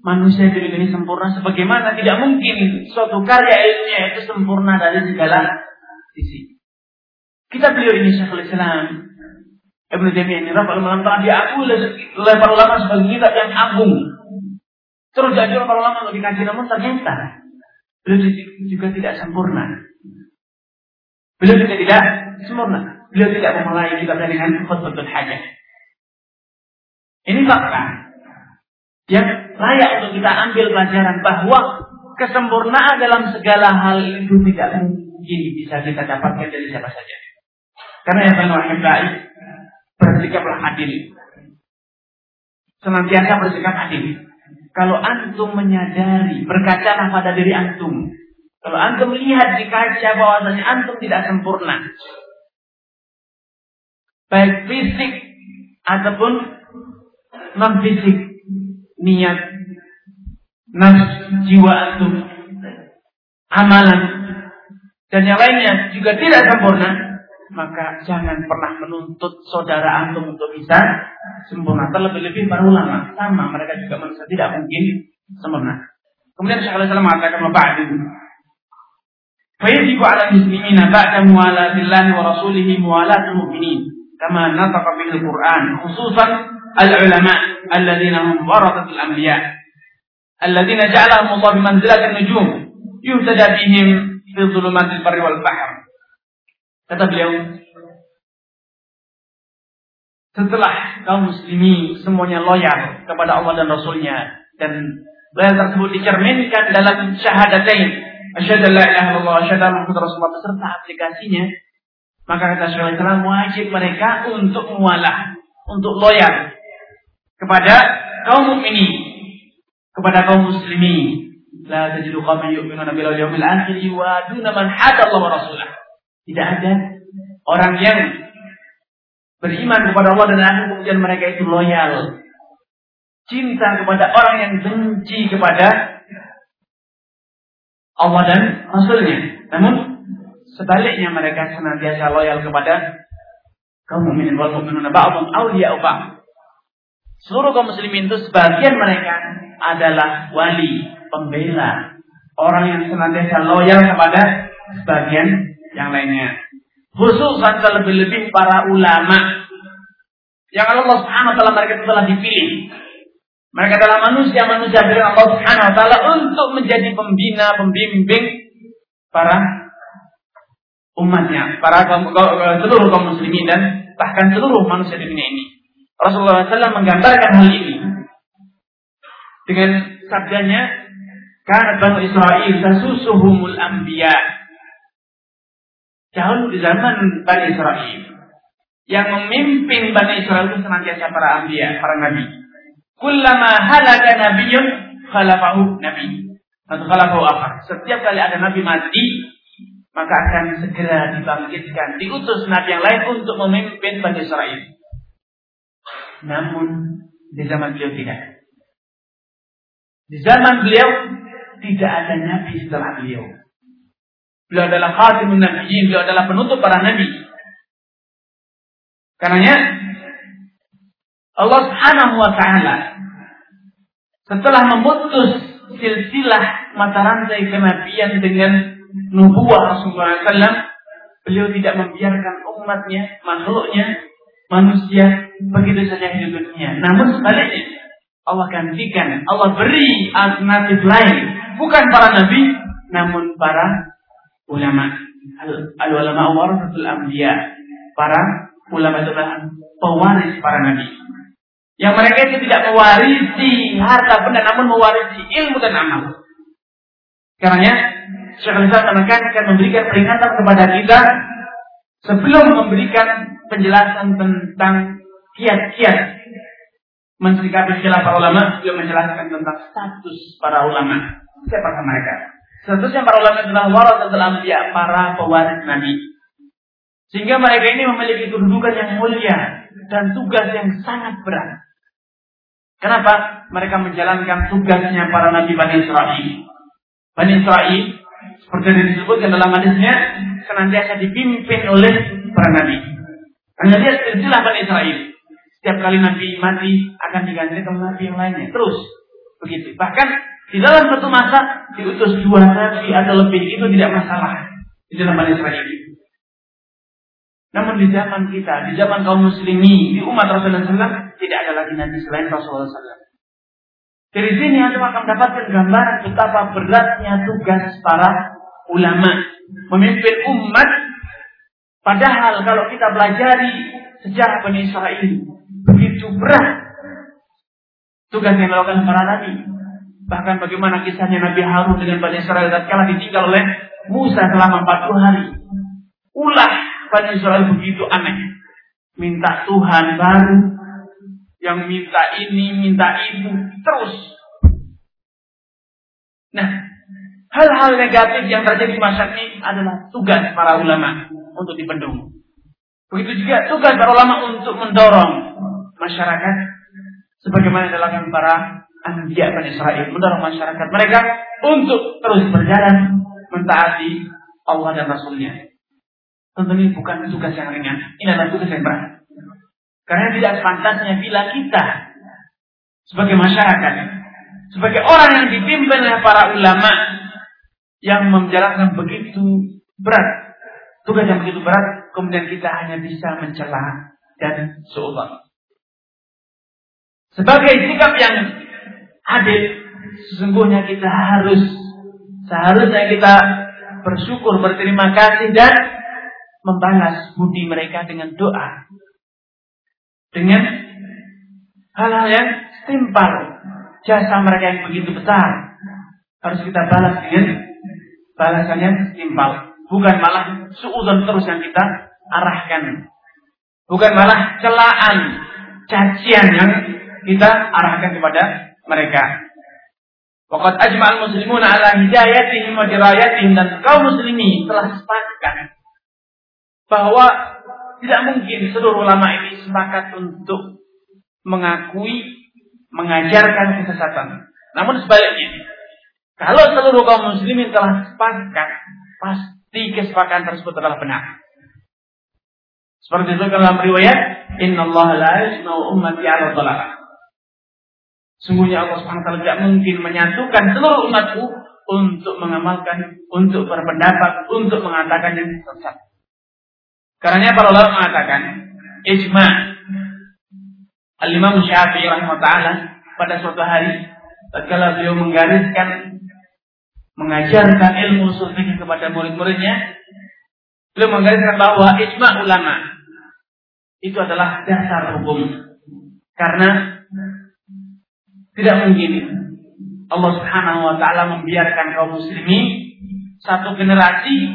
manusia dunia ini sempurna sebagaimana tidak mungkin suatu karya ilmiah itu sempurna dari segala sisi. Kita beliau ini Syekhul Islam Ibnu Taimiyah ini Rabbul Malam telah diakui oleh para ulama sebagai kitab yang agung. Terus jadi para ulama untuk dikaji namun ternyata beliau juga tidak sempurna. Beliau juga tidak sempurna. Beliau tidak memulai kitabnya dengan khutbatul hajah. Ini fakta yang layak untuk kita ambil pelajaran bahwa kesempurnaan dalam segala hal itu tidak mungkin bisa kita dapatkan dari siapa saja. Karena yang paling baik bersikaplah adil. Senantiasa bersikap adil. Kalau antum menyadari, berkacalah pada diri antum. Kalau antum melihat di kaca bahwasanya antum tidak sempurna. Baik fisik ataupun non fisik Niat, nafs, jiwa antum, amalan, dan yang lainnya juga tidak sempurna maka jangan pernah menuntut saudara antum untuk bisa sempurna. Terlebih-lebih para ulama sama mereka juga manusia tidak mungkin sempurna. Kemudian Syekh Al-Islam mengatakan ba'du فيجب على المسلمين بعد موالاة الله ورسوله موالاة المؤمنين كما نطق به القرآن خصوصا العلماء الذين هم ورثة الأنبياء الذين جعلهم الله بمنزلة النجوم يهتدى بهم في ظلمات البر والبحر Kata beliau, setelah kaum muslimin semuanya loyal kepada Allah dan Rasulnya dan loyal tersebut dicerminkan dalam syahadatain asyhadu la ilaha illallah asyhadu anna rasulullah beserta aplikasinya maka kata Syaikhul Islam wajib mereka untuk mualah untuk loyal kepada kaum mukminin kepada kaum muslimin la tajidu qauman yu'minuna bil yawmil akhir wa duna man hada Allah wa rasulah tidak ada orang yang beriman kepada Allah dan akhir kemudian mereka itu loyal. Cinta kepada orang yang benci kepada Allah dan Rasulnya. Namun sebaliknya mereka senantiasa loyal kepada kaum mukminin wal mukminuna ba'dhum awliya'u ba'd. Seluruh kaum muslimin itu sebagian mereka adalah wali, pembela, orang yang senantiasa loyal kepada sebagian yang lainnya. Khususan terlebih-lebih para ulama. Yang Allah Subhanahu wa taala mereka telah dipilih. Mereka adalah manusia-manusia dari Allah Subhanahu wa taala untuk menjadi pembina, pembimbing para umatnya, para seluruh kaum muslimin dan bahkan seluruh manusia di dunia ini. Rasulullah SAW menggambarkan hal ini dengan sabdanya, "Karena Bani Israel tasusuhumul anbiya." Jauh di zaman Bani Israel. Yang memimpin Bani Israel itu senantiasa para ambiya, para nabi. Kullama halaka nabiyun khalafahu nabi. Atau khalafahu apa? Setiap kali ada nabi mati, maka akan segera dibangkitkan, diutus nabi yang lain untuk memimpin Bani Israel. Namun di zaman beliau tidak. Di zaman beliau tidak ada nabi setelah beliau. Beliau adalah khatimun nabiyyin, beliau adalah penutup para nabi. Karenanya Allah Subhanahu wa taala setelah memutus silsilah mata rantai kenabian dengan nubuah Rasulullah SAW, beliau tidak membiarkan umatnya, makhluknya, manusia begitu saja hidup dunia. Namun sebaliknya, Allah gantikan, Allah beri alternatif lain, bukan para nabi, namun para ulama. Al ulama warasatul anbiya. Para ulama itu adalah pewaris para nabi. Yang mereka itu tidak mewarisi harta benda namun mewarisi ilmu dan amal. Karenanya Syekh Islam menekankan memberikan peringatan kepada kita sebelum memberikan penjelasan tentang kiat-kiat mensikapi khilaf para ulama, beliau menjelaskan tentang status para ulama. Siapa mereka? Seterusnya para ulama adalah warasatul anbiya, para pewaris nabi. Sehingga mereka ini memiliki kedudukan yang mulia dan tugas yang sangat berat. Kenapa? Mereka menjalankan tugasnya para nabi Bani Israel. Bani Israel, seperti yang disebutkan dalam hadisnya, senantiasa dipimpin oleh para nabi. Hanya dia silsilah Bani Israel. Setiap kali nabi mati akan digantikan nabi yang lainnya. Terus begitu. Bahkan di dalam satu masa diutus dua nabi atau lebih itu tidak masalah di dalam Bani Israel. Namun di zaman kita, di zaman kaum muslimin, di umat Rasulullah SAW, tidak ada lagi nabi selain Rasulullah SAW. Dari sini Anda akan mendapatkan gambaran betapa beratnya tugas para ulama memimpin umat. Padahal kalau kita pelajari sejarah Bani Israel begitu berat tugas yang dilakukan para nabi Bahkan bagaimana kisahnya Nabi Harun dengan Bani Israel tatkala ditinggal oleh Musa selama 40 hari. Ulah Bani Israel begitu aneh. Minta Tuhan baru. Yang minta ini, minta itu. Terus. Nah, hal-hal negatif yang terjadi di masyarakat ini adalah tugas para ulama untuk dipendung. Begitu juga tugas para ulama untuk mendorong masyarakat sebagaimana dilakukan para anbiya Bani Israel mendorong masyarakat mereka untuk terus berjalan mentaati Allah dan Rasulnya. Tentu ini bukan tugas yang ringan. Ini adalah tugas yang berat. Karena tidak sepantasnya bila kita sebagai masyarakat, sebagai orang yang dipimpin oleh para ulama yang menjalankan begitu berat, tugas yang begitu berat, kemudian kita hanya bisa mencela dan seolah. Sebagai sikap yang adil, sesungguhnya kita harus seharusnya kita bersyukur, berterima kasih dan membalas budi mereka dengan doa. Dengan hal-hal yang setimpal. Jasa mereka yang begitu besar. Harus kita balas dengan balasan yang setimpal. Bukan malah suudon terus yang kita arahkan. Bukan malah celaan, cacian yang kita arahkan kepada mereka. Waqad ajma'al muslimun ala hidayatihim wa dirayatihim dan kaum muslimin telah sepakat bahwa tidak mungkin seluruh ulama ini sepakat untuk mengakui mengajarkan kesesatan. Namun sebaliknya, kalau seluruh kaum muslimin telah sepakat, pasti kesepakatan tersebut adalah benar. Seperti itu dalam riwayat, Inna Allah la yasma'u ummati ala dhalalah. Sungguhnya Allah SWT tidak mungkin menyatukan seluruh umatku untuk mengamalkan, untuk berpendapat, untuk mengatakan yang sesat. Karena para ulama mengatakan ijma Al-Imam Syafi'i rahimahullah pada suatu hari tatkala beliau menggariskan mengajarkan ilmu usul kepada murid-muridnya beliau menggariskan bahwa ijma ulama itu adalah dasar hukum karena tidak mungkin Allah Subhanahu wa taala membiarkan kaum muslimin satu generasi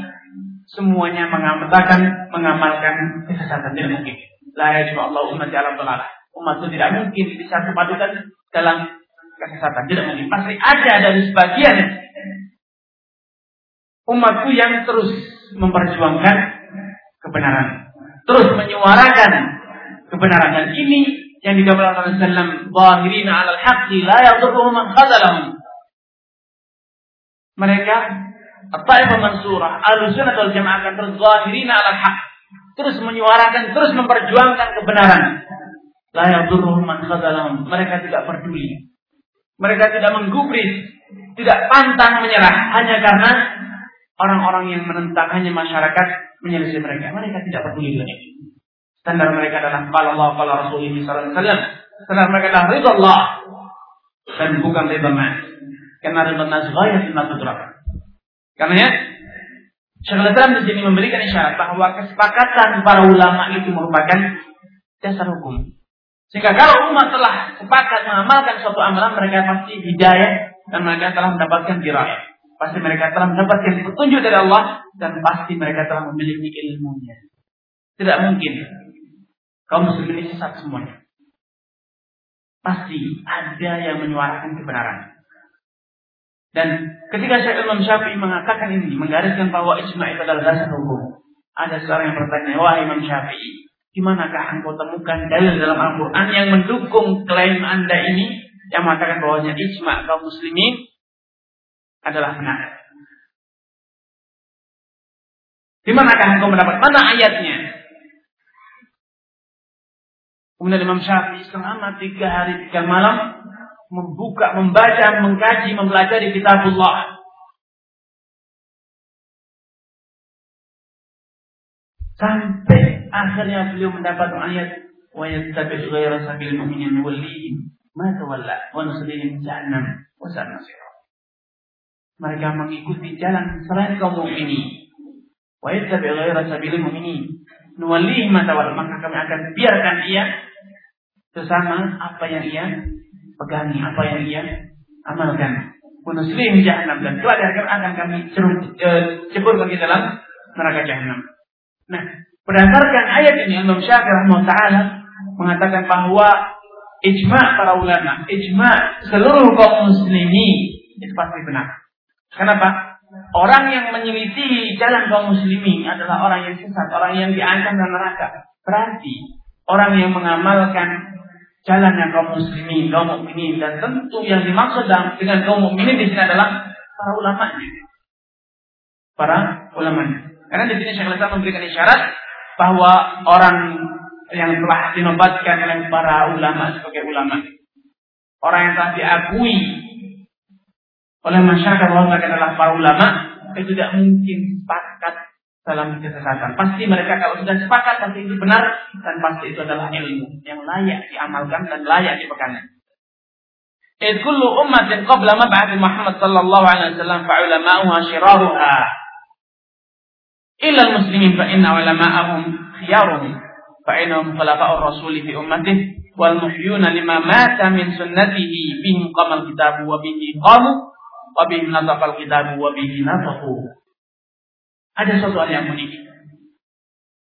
semuanya mengamalkan mengamalkan kesesatan tidak mungkin. La yajma Allah umat alam dalalah. Umat itu tidak mungkin bisa padukan dalam kesesatan. Tidak mungkin. Pasti ada dari sebagian umatku yang terus memperjuangkan kebenaran. Terus menyuarakan kebenaran. Dan ini yang digambarkan oleh Sallam zahirina 'alal haqqi la yadurruhum man khadalahum. Mereka At-Taifah Mansurah, Al-Sunnah wal Jamaah akan terus zahirina 'alal haq. Terus menyuarakan, terus memperjuangkan kebenaran. La yadurruhum man khadalahum. Mereka tidak peduli. Mereka tidak menggubris, tidak pantang menyerah hanya karena orang-orang yang menentang hanya masyarakat menyelisih mereka. Mereka tidak peduli dengan itu. Standar mereka adalah kalau Allah, kalau Rasulullah wasallam. Standar mereka adalah ridha Allah dan bukan ridha nas. Karena ridha nas ghayatul tudrak. Karena ya, Syekhul Islam di memberikan isyarat bahwa kesepakatan para ulama itu merupakan dasar hukum. Sehingga kalau umat telah sepakat mengamalkan suatu amalan, mereka pasti hidayah dan mereka telah mendapatkan dirayah. Pasti mereka telah mendapatkan petunjuk dari Allah dan pasti mereka telah memiliki ilmunya. Tidak mungkin kaum muslimin sesat semuanya. Pasti ada yang menyuarakan kebenaran. Dan ketika Syekh Imam Syafi'i mengatakan ini, menggariskan bahwa ijma itu adalah dasar hukum. Ada seorang yang bertanya, wahai Imam Syafi'i, di manakah engkau temukan dalil dalam Al-Quran yang mendukung klaim anda ini yang mengatakan bahwanya ijma kaum muslimin adalah benar. Di manakah engkau mendapat mana ayatnya? Kemudian Imam Syafi'i selama tiga hari tiga malam membuka, membaca, mengkaji, mempelajari kitabullah. Sampai akhirnya beliau mendapat ayat wa yattabi' ghayra sabil mu'minin nuwallihim ma tawalla wa nuslihi jahannam wa Mereka mengikuti jalan selain kaum mukminin. Wa yattabi' ghayra sabil mu'minin nuwallihim ma tawalla maka kami akan biarkan ia sesama apa yang ia pegangi, apa yang ia amalkan. Seling jahannam dan kelak akan kami ceburkan ke dalam neraka jahannam. Nah, berdasarkan ayat ini Allah Syakir Taala mengatakan bahwa ijma para ulama, ijma seluruh kaum muslimin itu pasti benar. Kenapa? Orang yang menyelisih jalan kaum muslimin adalah orang yang sesat, orang yang diancam dalam neraka. Berarti orang yang mengamalkan jalan yang kaum muslimin, kaum mukminin dan tentu yang dimaksud dengan kaum mukminin di sini adalah para ulama. Para ulama. Karena di sini Syekh memberikan isyarat bahwa orang yang telah dinobatkan oleh para ulama sebagai ulama, orang yang telah diakui oleh masyarakat bahwa mereka adalah para ulama, itu tidak mungkin sepakat dalam kesesatan. Pasti mereka kalau sudah sepakat pasti itu benar dan pasti itu adalah ilmu yang layak diamalkan dan layak dipegang. إذ كل أمة قبل مبعث محمد صلى الله عليه وسلم فعلماؤها شرارها إلا المسلمين فإن علماءهم خيارهم فإنهم خلفاء الرسول في أمته والمحيون لما مات من سنته بهم قام الكتاب وبه قاموا wa bihi nasaqal kitab wa. Ada sesuatu yang unik.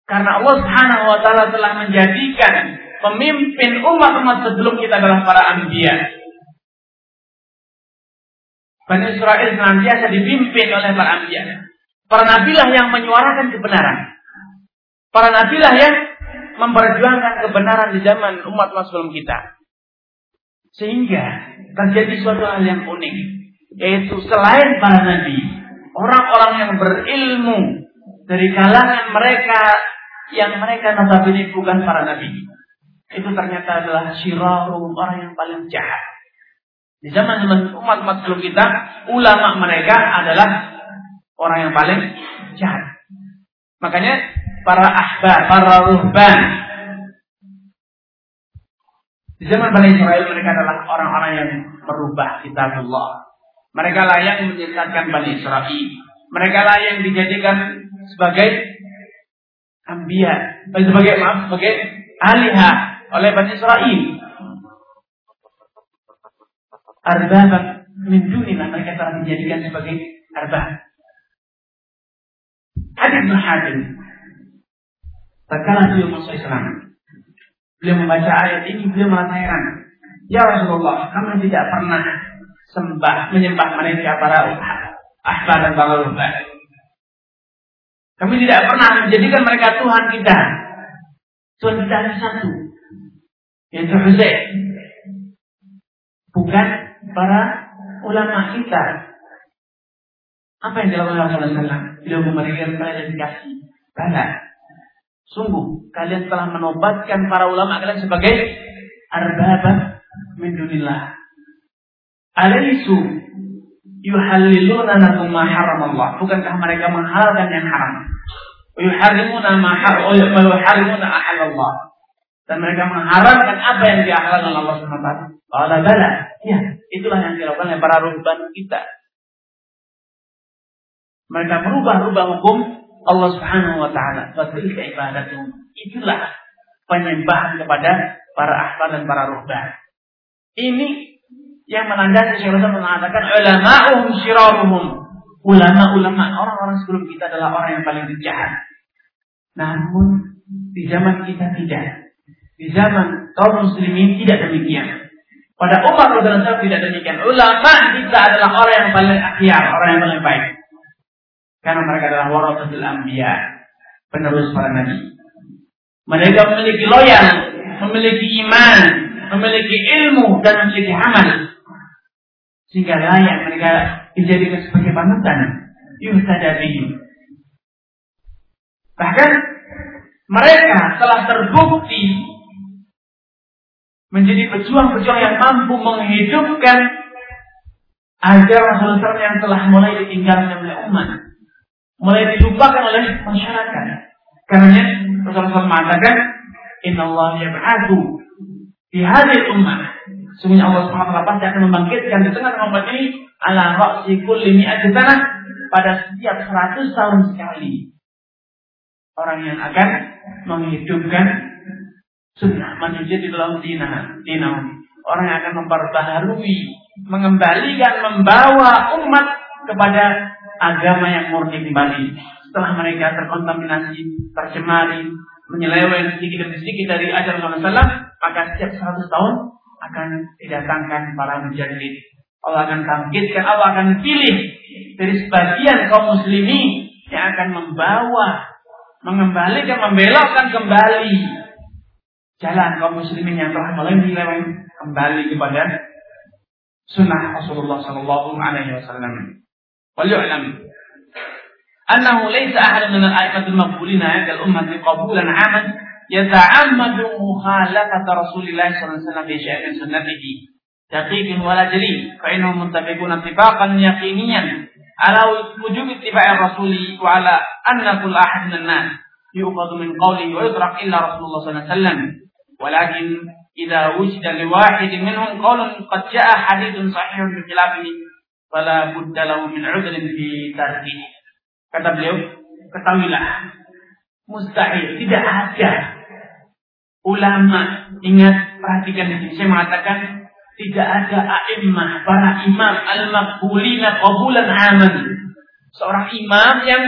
Karena Allah Subhanahu wa taala telah menjadikan pemimpin umat-umat sebelum kita adalah para anbiya. Bani Israel senantiasa dipimpin oleh para anbiya. Para nabilah yang menyuarakan kebenaran. Para nabilah yang memperjuangkan kebenaran di zaman umat sebelum kita. Sehingga terjadi suatu hal yang unik. Yaitu selain para nabi, orang-orang yang berilmu dari kalangan mereka yang mereka notabene bukan para nabi. Itu ternyata adalah syirarum orang yang paling jahat. Di zaman zaman umat-umat sebelum kita, ulama mereka adalah orang yang paling jahat. Makanya para ahbar, para ruhban di zaman Bani Israel mereka adalah orang-orang yang merubah kitabullah. Mereka layak menyesatkan Bani Israel. Mereka layak dijadikan sebagai ambia, sebagai maaf, sebagai alihah oleh Bani Israel. Arbab min dunillah mereka telah dijadikan sebagai arbab. Hadis bin. Tatkala beliau masuk Islam, beliau membaca ayat ini, beliau merasa heran. Ya Rasulullah, kami tidak pernah sembah menyembah mereka para ahbar dan para ruhban. Kami tidak pernah menjadikan mereka Tuhan kita. Tuhan kita hanya satu. Yaitu Husain. Bukan para ulama kita. Apa yang dilakukan oleh Rasulullah SAW? Beliau memberikan klarifikasi. Karena sungguh kalian telah menobatkan para ulama kalian sebagai arbaba min dunillah Alaisu yuhalliluna ma haram Allah. Bukankah mereka menghalalkan yang haram? Yuharrimuna ma yuharrimuna ahal Allah. Dan mereka mengharamkan apa yang dihalalkan Allah SWT. Qala bala. Ya, itulah yang dilakukan oleh para ruhban kita. Mereka merubah-rubah hukum Allah Subhanahu wa taala. Fatilka ibadatuhum. Itulah penyembahan kepada para ahbar dan para ruhban. Ini yang menandai Syekh Rasul mengatakan ulama'uhum syiraruhum. Ulama-ulama orang-orang sebelum kita adalah orang yang paling jahat. Namun di zaman kita tidak. Di zaman kaum muslimin tidak demikian. Pada umat Rasulullah tidak demikian. Ulama kita adalah orang yang paling akhir, orang yang paling baik. Karena mereka adalah warasatul anbiya, penerus para nabi. Mereka memiliki loyal, memiliki iman, memiliki ilmu dan memiliki amal sehingga layak mereka dijadikan sebagai panutan. Yuhtada bahkan mereka telah terbukti menjadi pejuang-pejuang yang mampu menghidupkan ajaran Rasulullah yang telah mulai ditinggalkan oleh umat. Mulai dilupakan oleh masyarakat. Karena Rasulullah mengatakan Inna Allah yab'adu di hari umat Sungguhnya Allah SWT pasti akan membangkitkan di tengah umat ini ala ra'si kulli mi'ati tanah pada setiap 100 tahun sekali. Orang yang akan menghidupkan sunnah manusia di dalam dinah, dinah orang yang akan memperbaharui, mengembalikan, membawa umat kepada agama yang murni kembali. Setelah mereka terkontaminasi, tercemari, menyeleweng sedikit demi sedikit dari ajaran Allah maka setiap 100 tahun akan didatangkan para mujahid. Allah akan bangkitkan, Allah akan pilih dari sebagian kaum muslimin yang akan membawa, mengembalikan, membelokkan kembali jalan kaum muslimin yang telah menyeleweng kembali kepada sunnah Rasulullah Sallallahu Alaihi Wasallam. وليعلم أنه ليس أحد من الأئمة المقبولين عند الأمة قبولا عاما yata'ammadu mukhalafata Rasulillah sallallahu alaihi wasallam bi sunnatihi. Daqiqin wala jali, fa innahum muttafiquna yaqiniyan ala wujubi ittiba'i rasuli wa ala anna kull ahad min an yuqadu min qawli wa yutraq illa Rasulullah sallallahu alaihi wasallam. Walakin idza wujida li wahidin minhum qawlun qad ja'a hadithun sahihun bi khilafihi fala budda lahu min 'udrin fi tarkihi. Kata beliau, ketahuilah mustahil tidak ada ulama ingat perhatikan di saya mengatakan tidak ada a'immah para imam al-maqbulina qabulan aman. Seorang imam yang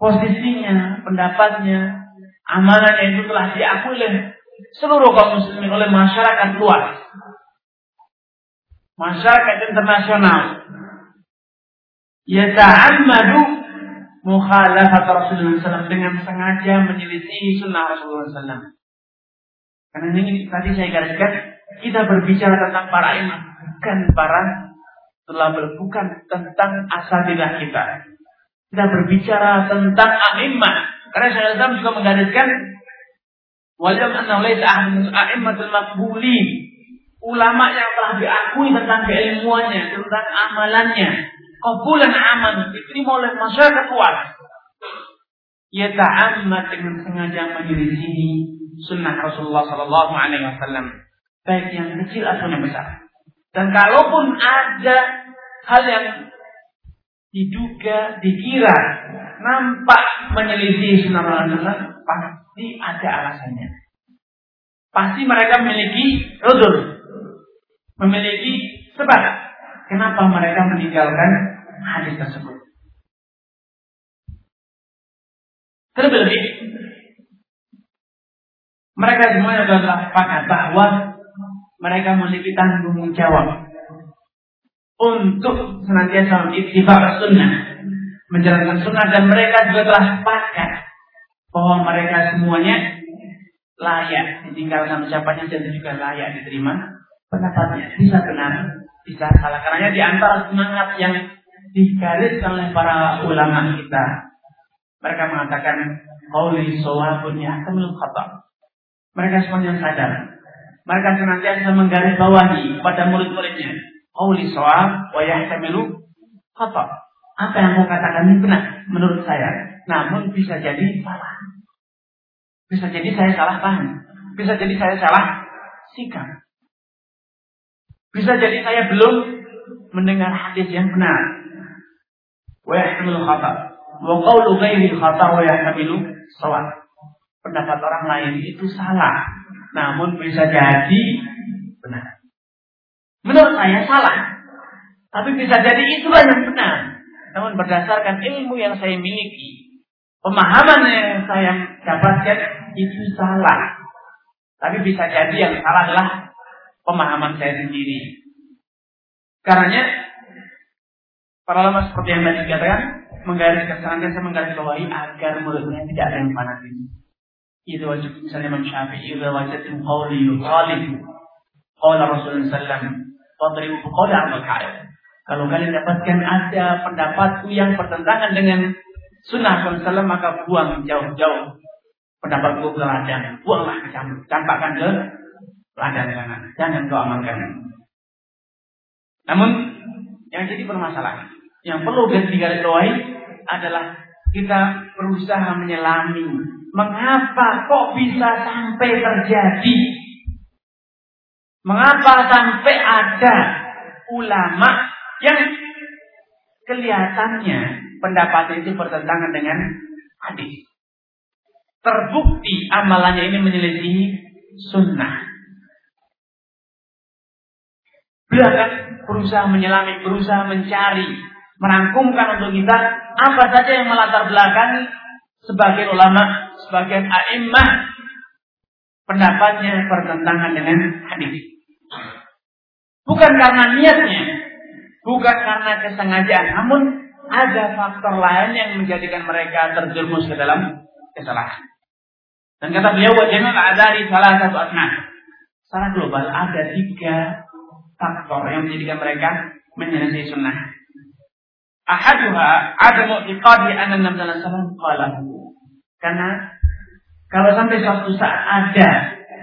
posisinya pendapatnya amanahnya itu telah diakui oleh seluruh kaum muslimin oleh masyarakat luas. Masyarakat internasional. Yata'ammadu mukhalafat Rasulullah SAW dengan sengaja menyelisih sunnah Rasulullah SAW. Karena ini tadi saya gariskan kita berbicara tentang para imam bukan para telah bukan tentang asatidah kita. Kita berbicara tentang a'immah. Karena saya juga menggariskan laysa ahadun a'immatul maqbulin ulama yang telah diakui tentang keilmuannya, tentang amalannya, kabulan aman diterima oleh masyarakat luas. Ia ta'ammat dengan sengaja menyelisih sunnah Rasulullah Sallallahu Alaihi Wasallam, baik yang kecil atau yang besar. Dan kalaupun ada hal yang diduga, dikira, nampak menyelisih sunnah Rasulullah, pasti ada alasannya. Pasti mereka memiliki udur, memiliki sebab kenapa mereka meninggalkan hadis tersebut. Terlebih mereka semua adalah sepakat bahwa mereka memiliki tanggung jawab untuk senantiasa mengikuti sunnah, menjalankan sunnah dan mereka juga telah sepakat bahwa mereka semuanya layak ditinggalkan ucapannya dan juga layak diterima pendapatnya bisa benar, bisa salah. Karena di antara semangat yang digariskan oleh para ulama kita, mereka mengatakan qauli shawabun yahtamil khata. Mereka semuanya sadar. Mereka senantiasa menggaris bawahi pada murid-muridnya. Qauli shawab wa yahtamilu khata. Apa yang mau katakan ini benar menurut saya. Namun bisa jadi salah. Bisa jadi saya salah paham. Bisa jadi saya salah sikap. Bisa jadi saya belum mendengar hadis yang benar. Wa yahtamilu khata. Wa qawlu ghairi khata wa yahtamilu sawab. Pendapat orang lain itu salah. Namun bisa jadi benar. Menurut saya salah. Tapi bisa jadi itulah yang benar. Namun berdasarkan ilmu yang saya miliki, pemahaman yang saya dapatkan itu salah. Tapi bisa jadi yang salah adalah pemahaman saya sendiri. Karenanya para ulama seperti yang tadi dikatakan menggaris kesannya saya menggaris bawahi agar muridnya tidak ada yang fanatik. Itu wajib misalnya Imam Syafi'i idza wajadtum qawli yukhalifu qala Rasulullah sallallahu fadribu qawla al Kalau kalian dapatkan ada pendapatku yang bertentangan dengan sunnah Rasulullah maka buang jauh-jauh pendapatku ke ladang. Buanglah ke campakkan ke ladang. Jangan kau amalkan. Namun yang jadi permasalahan yang perlu digarisbawahi adalah kita berusaha menyelami mengapa kok bisa sampai terjadi. Mengapa sampai ada ulama yang kelihatannya pendapat itu bertentangan dengan hadis. Terbukti amalannya ini menyelesaikan sunnah berusaha menyelami, berusaha mencari, merangkumkan untuk kita apa saja yang melatar belakangi sebagai ulama, sebagai a'immah pendapatnya bertentangan dengan hadis. Bukan karena niatnya, bukan karena kesengajaan, namun ada faktor lain yang menjadikan mereka terjerumus ke dalam kesalahan. Dan kata beliau, wajahnya dari salah satu asna. Secara global ada tiga faktor yang menjadikan mereka menyelesaikan sunnah. Ahaduha ada mu'tiqadi anna Nabi sallallahu alaihi Karena kalau sampai suatu saat ada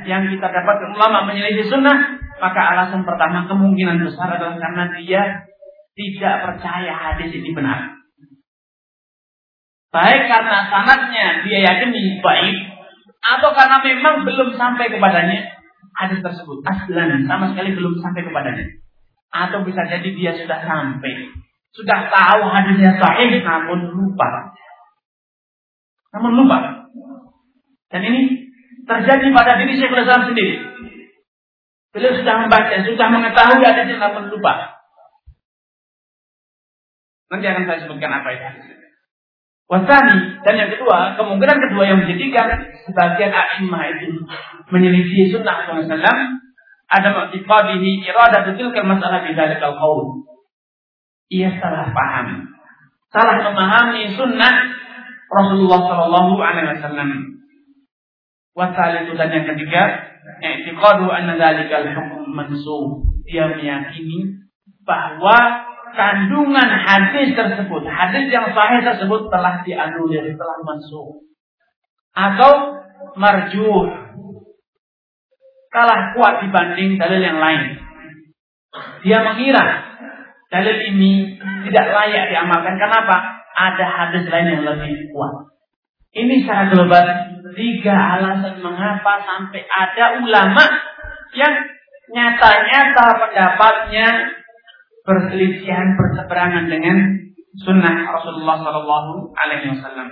yang kita dapat ulama menyelisih sunnah, maka alasan pertama kemungkinan besar adalah karena dia tidak percaya hadis ini benar. Baik karena sanatnya dia yakin baik, atau karena memang belum sampai kepadanya hadis tersebut. Aslan sama sekali belum sampai kepadanya. Atau bisa jadi dia sudah sampai. Sudah tahu hadisnya sahih namun lupa. Namun lupa. Dan ini terjadi pada diri Syekhul Islam sendiri. Beliau sudah membaca, sudah mengetahui hadisnya namun lupa. Nanti akan saya sebutkan apa itu Wasani dan yang kedua, kemungkinan kedua yang menjadikan sebagian a'immah itu menyelisih sunnah Rasulullah ada ma'tiqadihi iradat tilkal masalah di dalikal qaul. Ia salah paham. Salah memahami sunnah Rasulullah Sallallahu Alaihi Wasallam. Wasal itu dan yang ketiga, i'tiqadu anna dalikal hukum mansuh. Dia meyakini bahwa kandungan hadis tersebut, hadis yang sahih tersebut telah dianulir, telah masuk. Atau marjuh. Kalah kuat dibanding dalil yang lain. Dia mengira dalil ini tidak layak diamalkan. Kenapa? Ada hadis lain yang lebih kuat. Ini secara global tiga alasan mengapa sampai ada ulama yang nyata-nyata pendapatnya perselisihan berseberangan dengan sunnah Rasulullah Shallallahu Alaihi Wasallam.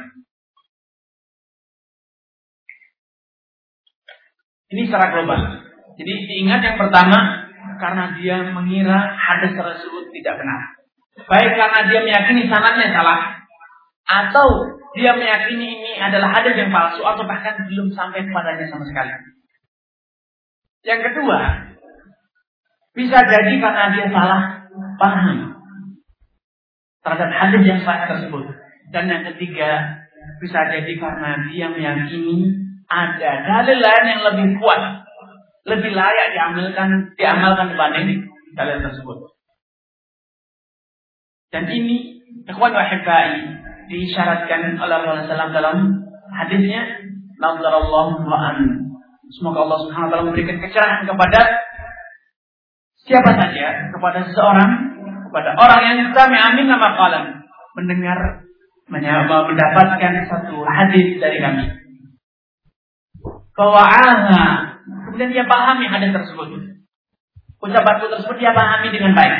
Ini secara global. Jadi diingat yang pertama karena dia mengira hadis tersebut tidak benar. Baik karena dia meyakini sanatnya salah atau dia meyakini ini adalah hadis yang palsu atau bahkan belum sampai kepadanya sama sekali. Yang kedua, bisa jadi karena dia salah paham terhadap hadis yang sahih tersebut. Dan yang ketiga, bisa jadi karena dia meyakini ada dalil lain yang lebih kuat, lebih layak diamalkan diamalkan dibanding dalil tersebut. Dan ini ikhwan wahibai diisyaratkan oleh Rasulullah SAW dalam hadisnya Nadarallahu ma'an Semoga Allah Subhanahu wa taala memberikan kecerahan kepada siapa saja kepada seseorang kepada orang yang kami amin nama kalam mendengar mendapatkan satu hadis dari kami. Fawa'aha. Kemudian dia pahami hadis tersebut. Ucapanku tersebut dia pahami dengan baik.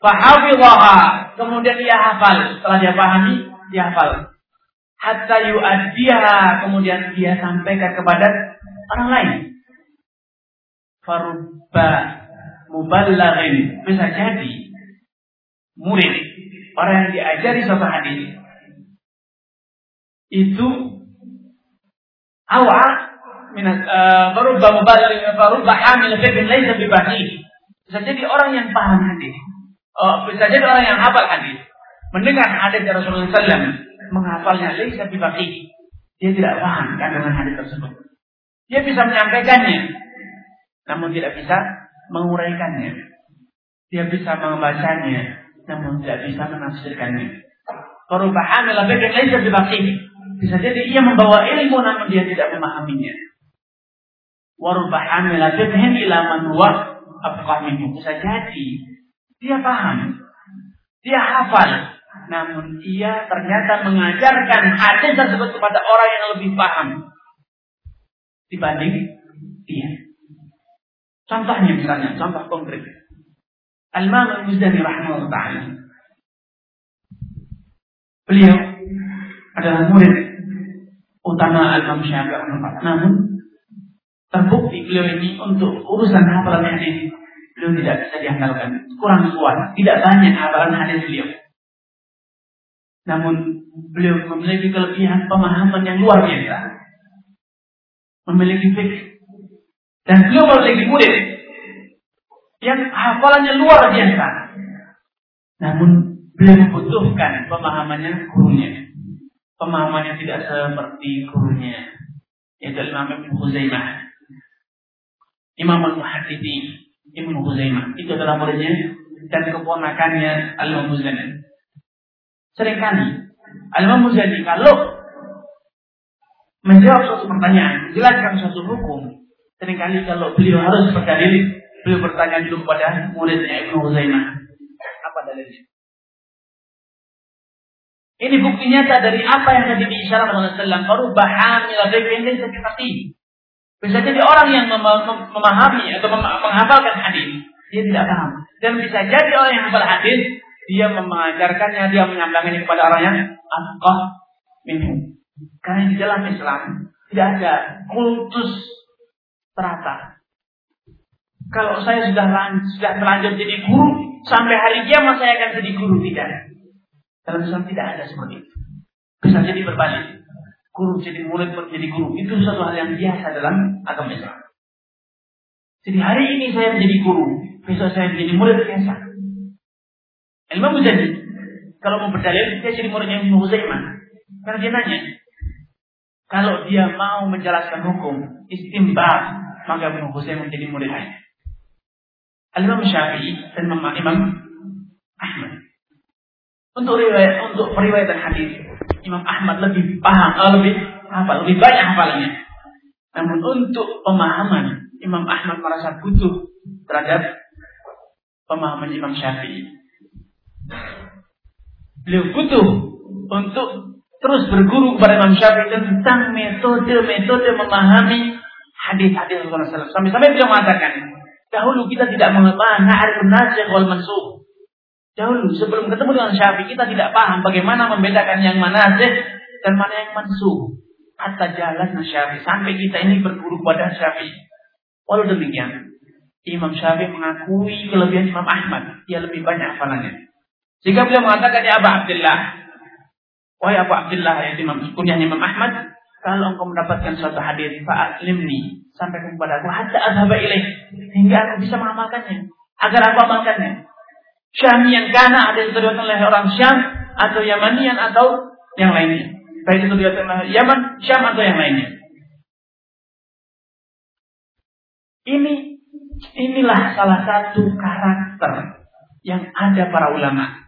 Fahafidhaha. Kemudian dia hafal. Setelah dia pahami, dia hafal. Hatta yu'addiha. Kemudian dia sampaikan kepada orang lain. Farubba mubalaghin. Bisa jadi murid, orang yang diajari suatu hadis. Itu awal minat eh, mubalik berubah hamil fiqh laisa bibahih bisa jadi orang yang paham hadis. Oh, bisa jadi orang yang hafal hadis. Mendengar hadis dari Rasulullah SAW menghafalnya laisa bibahih dia tidak paham kandungan hadis tersebut. Dia bisa menyampaikannya namun tidak bisa menguraikannya. Dia bisa membacanya namun tidak bisa menafsirkannya. Perubahan dalam fikih lain dibakih. Bisa jadi ia membawa ilmu namun dia tidak memahaminya. Warubahan dalam fikih ila man huwa Bisa jadi dia paham. Dia hafal. Namun ia ternyata mengajarkan hadis tersebut kepada orang yang lebih paham dibanding dia. Contohnya misalnya, contoh konkret. Al-Imam Al-Muzdani rahimahullah ta'ala. Beliau adalah murid utama Al-Imam Syafi'i Namun terbukti beliau ini untuk urusan hafalan hadis beliau tidak bisa diandalkan, kurang kuat, tidak banyak hafalan hadis beliau. Namun beliau memiliki kelebihan pemahaman yang luar biasa. Memiliki fikih. Dan beliau memiliki murid yang hafalannya luar biasa. Namun beliau membutuhkan pemahamannya gurunya. Pemahamannya tidak seperti gurunya. Yaitu Imam Ibn Huzaimah. Imam Al-Muhadidi Ibn Huzaimah. Itu adalah muridnya dan keponakannya Al-Imam Muzani. Seringkali Al-Imam Muzani kalau menjawab suatu pertanyaan, menjelaskan suatu hukum, sering kali kalau beliau harus berdalil, beliau bertanya dulu kepada muridnya Ibn Huzaimah. Apa dalilnya? Ini bukti nyata dari apa yang tadi diisyaratkan oleh Sallam. Perubahan yang ini seperti bisa jadi orang yang memahami atau menghafalkan hadis, dia tidak paham. Dan bisa jadi orang yang hafal hadis, dia mengajarkannya, dia menyampaikannya kepada orang yang akal minum. Karena di dalam Islam tidak ada kultus terata. Kalau saya sudah sudah terlanjur jadi guru, sampai hari kiamat saya akan jadi guru tidak. Dalam Islam tidak ada seperti itu. Bisa jadi berbalik. Guru jadi murid menjadi guru. Itu satu hal yang biasa dalam agama Islam. Jadi hari ini saya menjadi guru. Besok saya menjadi murid biasa. Imam Muzani. Kalau mau berdalil, dia jadi muridnya Ibnu Huzaimah. Karena dia nanya. Kalau dia mau menjelaskan hukum, istimbah, maka Ibnu Huzaimah menjadi muridnya. Al-Imam Syafi'i dan Imam Ahmad untuk riwayat untuk periwayatan hadis, Imam Ahmad lebih paham, uh, lebih apa? Lebih banyak hafalannya. Namun untuk pemahaman, Imam Ahmad merasa butuh terhadap pemahaman Imam Syafi'i. Beliau butuh untuk terus berguru kepada Imam Syafi'i tentang metode-metode memahami hadis-hadis Rasulullah SAW. Sampai-sampai beliau mengatakan, dahulu kita tidak mengetahui na'arifun nasikh wal mansukh. Dahulu sebelum ketemu dengan Syafi'i kita tidak paham bagaimana membedakan yang mana sih dan mana yang mansuh. Kata jalan Syafi'i sampai kita ini berguru pada Syafi'i. Walau demikian, Imam Syafi'i mengakui kelebihan Imam Ahmad. Dia lebih banyak hafalannya. Sehingga beliau mengatakan ya Abu Abdullah, wahai Abu Abdullah ya Imam kunyahnya Imam Ahmad, kalau engkau mendapatkan suatu hadis fa'alimni sampai kepada aku hatta adhaba ilaih hingga aku bisa mengamalkannya agar aku amalkannya Syamian kana ada yang diriwayatkan oleh orang Syam atau Yamanian atau yang lainnya. Baik itu diriwayatkan oleh Yaman, Syam atau yang lainnya. Ini inilah salah satu karakter yang ada para ulama.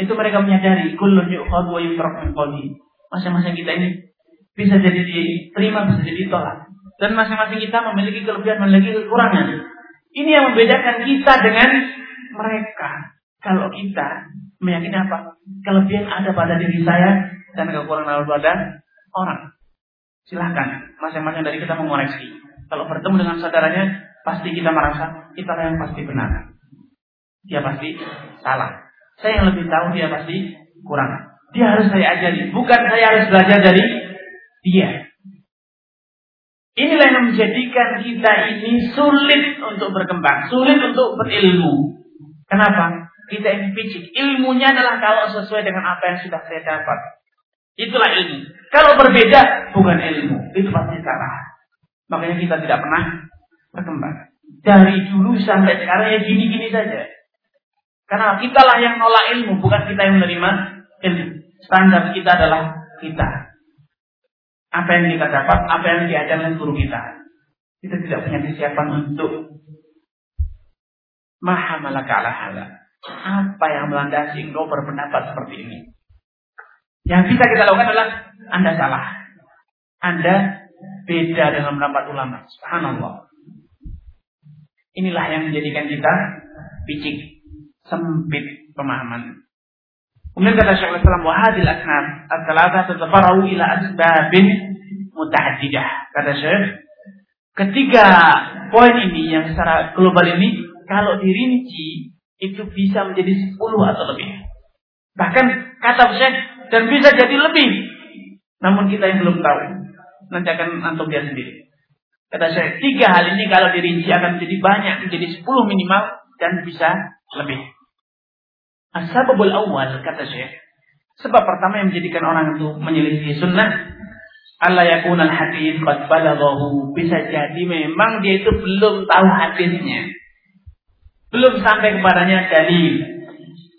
Itu mereka menyadari kullun yu'khadhu wa yutrak min. Masing-masing kita ini bisa jadi diterima, bisa jadi ditolak. Dan masing-masing kita memiliki kelebihan, memiliki kekurangan. Ini yang membedakan kita dengan mereka. Kalau kita meyakini apa? Kelebihan ada pada diri saya dan kekurangan ada pada orang. Silahkan masing-masing dari kita mengoreksi. Kalau bertemu dengan saudaranya, pasti kita merasa kita yang pasti benar. Dia pasti salah. Saya yang lebih tahu dia pasti kurang. Dia harus saya ajari, bukan saya harus belajar dari dia. Inilah yang menjadikan kita ini sulit untuk berkembang, sulit untuk berilmu. Kenapa? Kita ini picik. Ilmunya adalah kalau sesuai dengan apa yang sudah saya dapat. Itulah ilmu. Kalau berbeda, bukan ilmu. Itu pasti salah. Makanya kita tidak pernah berkembang. Dari dulu sampai sekarang ya gini-gini saja. Karena kitalah yang nolak ilmu, bukan kita yang menerima ilmu. Standar kita adalah kita. Apa yang kita dapat, apa yang diajarkan guru kita. Kita tidak punya kesiapan untuk Maha malaka. Apa yang melandasi engkau berpendapat seperti ini? Yang bisa kita lakukan adalah Anda salah. Anda beda dengan pendapat ulama. Subhanallah. Inilah yang menjadikan kita picik, sempit pemahaman. Kemudian kata Syekh Islam wahadil asnaf at-talata tatafarau ila asbabin mutahaddidah. Kata Syekh, ketiga poin ini yang secara global ini kalau dirinci itu bisa menjadi 10 atau lebih. Bahkan kata Syekh dan bisa jadi lebih. Namun kita yang belum tahu. Nanti akan antum lihat sendiri. Kata saya, tiga hal ini kalau dirinci akan menjadi banyak, menjadi sepuluh minimal dan bisa lebih. Asbabul awal kata saya. Sebab pertama yang menjadikan orang itu menyelisih sunnah Allah yakunal hadis qad balaghahu bisa jadi memang dia itu belum tahu hadisnya. Belum sampai kepadanya dalil.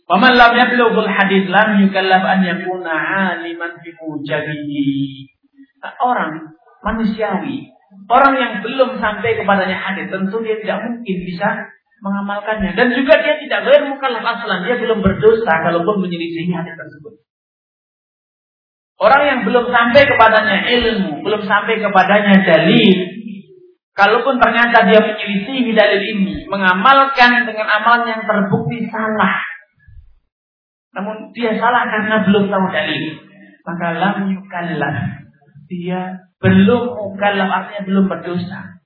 Wa man lam yablughul hadis lam yukallaf an yakuna aliman fi mujabihi. Nah, orang manusiawi Orang yang belum sampai kepadanya hadis tentu dia tidak mungkin bisa mengamalkannya dan juga dia tidak boleh mukallaf aslan dia belum berdosa kalaupun menyelisihi hadis tersebut. Orang yang belum sampai kepadanya ilmu, belum sampai kepadanya dalil, kalaupun ternyata dia menyelisihi dalil ini, mengamalkan dengan amalan yang terbukti salah. Namun dia salah karena belum tahu dalil. Maka lam yukallaf. Dia belum mukallaf artinya belum berdosa.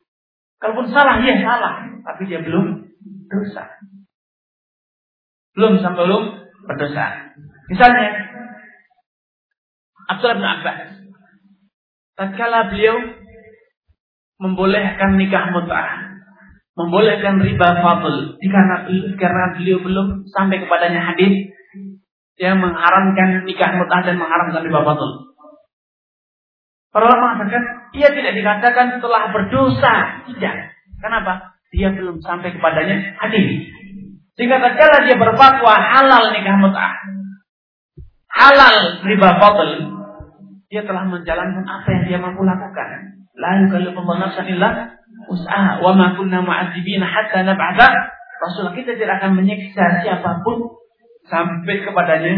Kalaupun salah, ya salah. Tapi dia belum dosa. Belum sampai belum berdosa. Misalnya, Abdullah bin Abbas. Tatkala beliau membolehkan nikah mut'ah. Membolehkan riba fadl. Karena, karena beliau belum sampai kepadanya hadis yang mengharamkan nikah mut'ah dan mengharamkan riba fadl. Para ulama mengatakan, ia tidak dikatakan telah berdosa. Tidak. Kenapa? Dia belum sampai kepadanya hadis. Sehingga tatkala dia berfatwa halal nikah mut'ah. Halal riba fadl. Dia telah menjalankan apa yang dia mampu lakukan. La yukallifullahu nafsan illa usaha wa ma kunna mu'adzibina hatta nab'atha Rasul kita tidak akan menyiksa siapa pun sampai kepadanya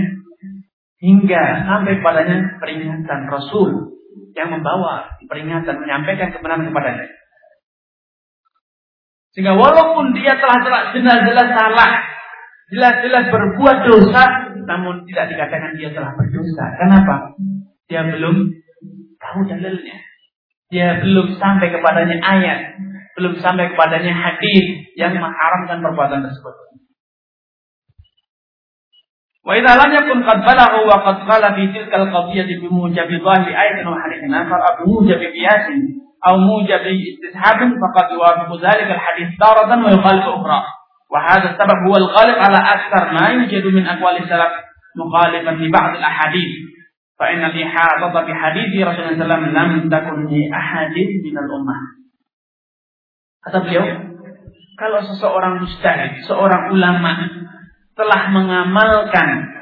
hingga sampai kepadanya peringatan Rasul yang membawa peringatan, menyampaikan kebenaran kepadanya. Sehingga walaupun dia telah jelas-jelas salah, jelas-jelas berbuat dosa, namun tidak dikatakan dia telah berdosa. Kenapa? Dia belum tahu dalilnya. Dia belum sampai kepadanya ayat, belum sampai kepadanya hadis yang mengharamkan perbuatan tersebut. Wa idza lam yakun qad wa qad qala fi tilka al-qadiyati bi mujabi wa أو موجب استسحاب فقد يوافق ذلك الحديث تارة ويخالف أخرى وهذا السبب هو الغالب على أكثر ما يوجد من أقوال السلف مخالفا لبعض الأحاديث فإن الإحاطة بحديث رسول الله صلى الله عليه وسلم لم تكن لأحد من الأمة Kata beliau, kalau seseorang mustahid, seorang ulama telah mengamalkan,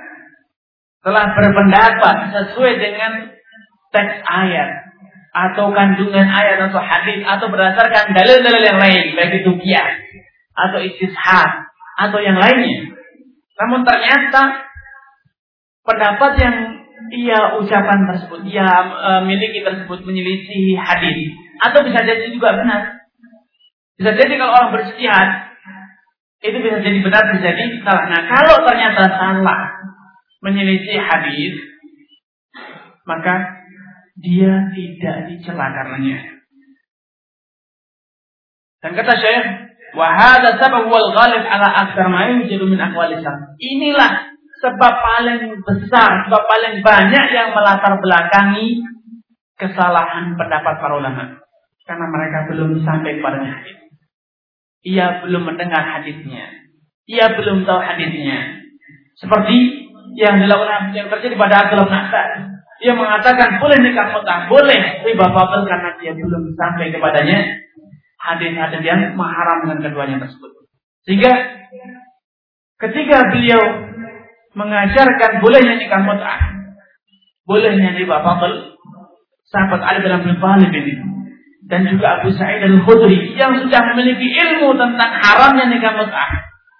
telah berpendapat sesuai dengan teks ayat atau kandungan ayat atau hadis atau berdasarkan dalil-dalil yang lain, baik itu kias atau istishad atau yang lainnya. Namun ternyata pendapat yang ia ucapan tersebut, ia e, miliki tersebut menyelisihi hadis atau bisa jadi juga benar. Bisa jadi kalau orang beristihad itu bisa jadi benar, bisa jadi salah. Nah, kalau ternyata salah menyelisih hadis, maka dia tidak dicela karenanya. Dan kata Syekh, wahada sabab wal ghalib ala aktsar ma yujadu min Inilah sebab paling besar, sebab paling banyak yang melatar belakangi kesalahan pendapat para ulama. Karena mereka belum sampai pada hadis. Ia belum mendengar hadisnya. Ia belum tahu hadisnya. Seperti yang dilakukan yang terjadi pada Abdullah bin Dia mengatakan boleh nikah mutah, boleh riba batal karena dia belum sampai kepadanya hadis-hadis yang mengharamkan keduanya tersebut. Sehingga ketika beliau mengajarkan bolehnya nikah mutah, bolehnya riba batal, sahabat Ali Abi Thalib ini dan juga Abu Sa'id al-Khudri yang sudah memiliki ilmu tentang haramnya nikah mut'ah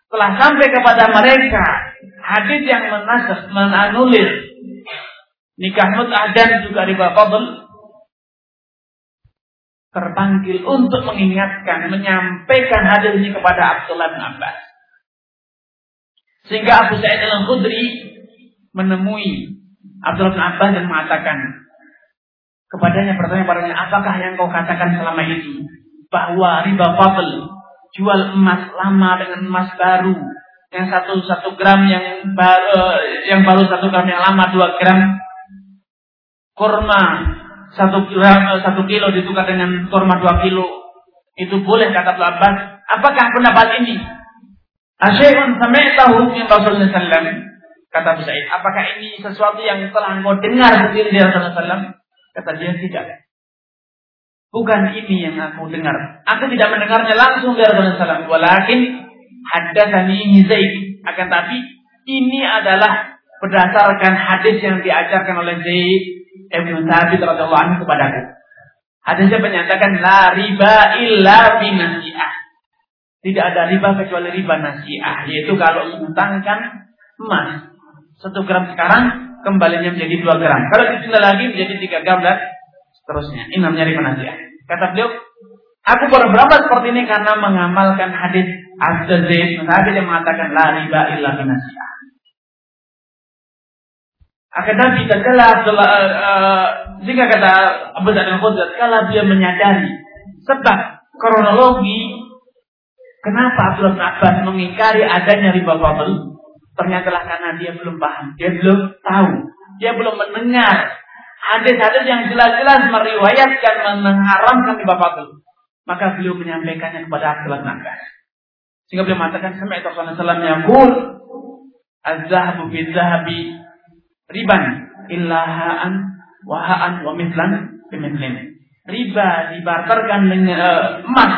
telah sampai kepada mereka hadis yang menasah, menanulir nikah mut'ah dan juga riba fadl terpanggil untuk mengingatkan, menyampaikan hadis ini kepada Abdullah bin Abbas. Sehingga Abu Sa'id al-Khudri menemui Abdullah bin Abbas dan mengatakan, Kepadanya bertanya padanya, apakah yang kau katakan selama ini? Bahwa riba fadl, jual emas lama dengan emas baru, yang satu satu gram yang baru, yang baru satu gram yang lama dua gram, kurma satu kilo, eh, satu kilo ditukar dengan kurma dua kilo. Itu boleh kata Ibnu Abbas. Apakah pendapat ini? Asyai'un sami'tahu min Rasulullah sallallahu Kata Abu Sa'id, apakah ini sesuatu yang telah engkau dengar sendiri dari Rasulullah sallallahu Kata dia tidak. Bukan ini yang aku dengar. Aku tidak mendengarnya langsung dari Rasulullah sallallahu Walakin haddatsani Zaid. Akan tapi ini adalah berdasarkan hadis yang diajarkan oleh Zaid Ibn Thabit radhiyallahu anhu kepadaku. Hadisnya menyatakan la riba illa binasiah. Tidak ada riba kecuali riba nasiah, yaitu kalau mengutangkan emas satu gram sekarang kembalinya menjadi dua gram. Kalau ditunda lagi menjadi tiga gram dan seterusnya. Ini namanya riba nasiah. Kata beliau, aku berapa seperti ini karena mengamalkan hadis Abdul Zaid yang mengatakan la riba illa binasiah. Akan tapi tatkala Abdullah uh, jika kata Abu Sa'id al-Khudri kala dia menyadari. Sebab kronologi kenapa Abdullah bin Abbas mengingkari adanya riba fadl? Ternyata lah karena dia belum paham, dia belum tahu, dia belum mendengar. Hadis-hadis yang jelas-jelas meriwayatkan mengharamkan riba fadl. Maka beliau menyampaikannya kepada Abdullah bin Abbas. Sehingga beliau mengatakan, Sampai Rasulullah SAW yaqul, Az-zahabu bil-zahabi riban illahaan wahaan wa mislan bimithlim. Riba dibarterkan dengan uh, emas.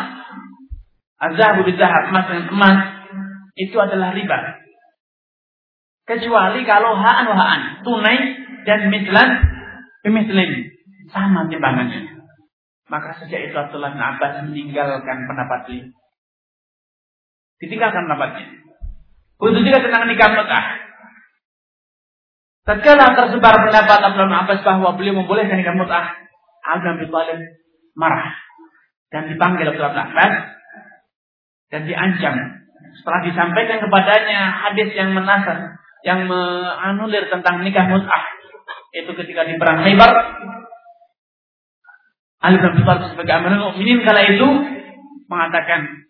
Azhabu bizahab, emas dengan emas itu adalah riba. Kecuali kalau haan wahaan, tunai dan mislan bimithlim sama timbangannya. Maka sejak itu Abdullah bin Abbas meninggalkan pendapat beliau. Ditinggalkan pendapatnya. Begitu juga tentang nikah mut'ah. Tatkala tersebar pendapat bin Abbas bahwa beliau membolehkan nikah mut'ah, Ali bin Thalib marah dan dipanggil bin Abbas dan diancam. Setelah disampaikan kepadanya hadis yang menasar, yang menganulir tentang nikah mut'ah, itu ketika di perang Khaybar, Ali bin Abi Thalib sebagai amanah mukminin kala itu mengatakan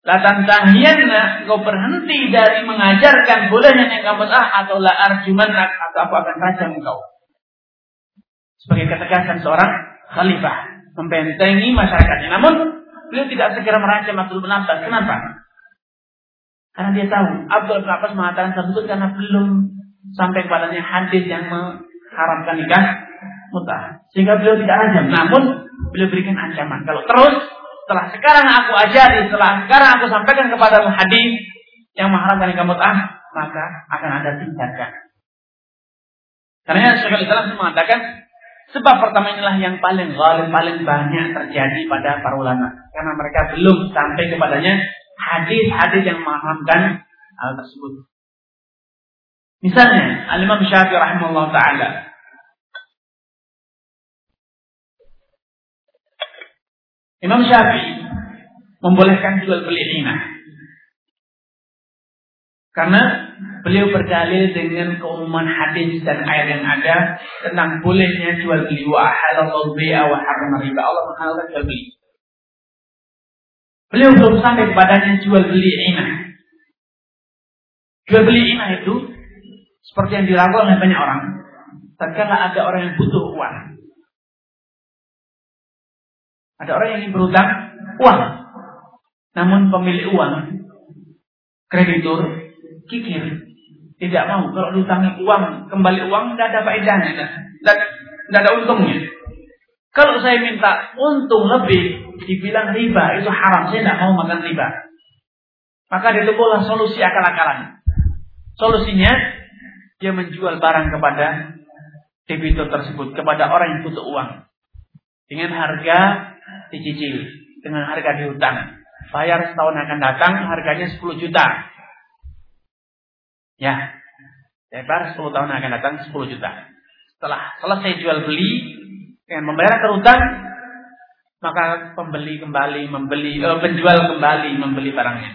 Latan tahiyanna kau berhenti dari mengajarkan bolehnya yang kamu ah atau la arjuman atau apa akan rajam engkau. Sebagai ketegasan seorang khalifah membentengi masyarakatnya. Namun beliau tidak segera merajam Abdul bin Abbas. Kenapa? Karena dia tahu Abdul bin Abbas mengatakan tersebut karena belum sampai kepadanya hadis yang mengharamkan nikah mutah. Sehingga beliau tidak rajam. Namun beliau berikan ancaman. Kalau terus setelah sekarang aku ajari, setelah sekarang aku sampaikan kepada hadis yang mengharapkan kamu ah, maka akan ada tindakan. Karena Syekh Islam mengatakan sebab pertama inilah yang paling galim, paling banyak terjadi pada para ulama. Karena mereka belum sampai kepadanya hadis-hadis yang mengharamkan hal tersebut. Misalnya, Al-Imam Syafi'i rahimahullah ta'ala Imam Syafi'i membolehkan jual beli inah. Karena beliau berdalil dengan keumuman hadis dan ayat yang ada tentang bolehnya jual beli wa halallahu bai'a wa harrama riba. Allah menghalalkan jual beli. Beliau belum sampai kepadanya jual beli inah. Jual beli inah itu seperti yang dilakukan oleh banyak orang. Tatkala ada orang yang butuh uang, ada orang yang ingin berutang uang. Namun pemilik uang, kreditur, kikir. Tidak mau. Kalau diutangi uang, kembali uang, tidak ada faedahnya. Tidak, ada untungnya. Kalau saya minta untung lebih, dibilang riba, itu haram. Saya tidak mau makan riba. Maka ditemulah solusi akal-akalan. Solusinya, dia menjual barang kepada debitur tersebut, kepada orang yang butuh uang. Dengan harga dicicil dengan harga dihutang. Bayar setahun akan datang harganya 10 juta. Ya. Bayar 10 tahun akan datang 10 juta. Setelah selesai jual beli dengan membayar terutang maka pembeli kembali membeli eh, penjual kembali membeli barangnya.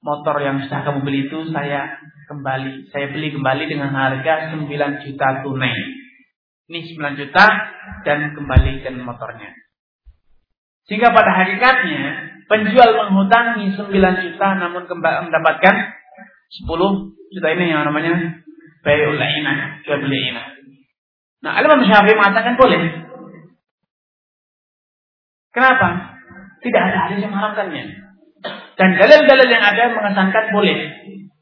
Motor yang sudah kamu beli itu saya kembali saya beli kembali dengan harga 9 juta tunai. Ini 9 juta dan kembalikan motornya. Sehingga pada hakikatnya penjual menghutangi 9 juta namun mendapatkan 10 juta ini yang namanya bayul inah, jual beli inah. Nah, Imam Syafi'i mengatakan boleh. Kenapa? Tidak ada hadis yang mengharamkannya. Dan dalil-dalil yang ada mengesankan boleh.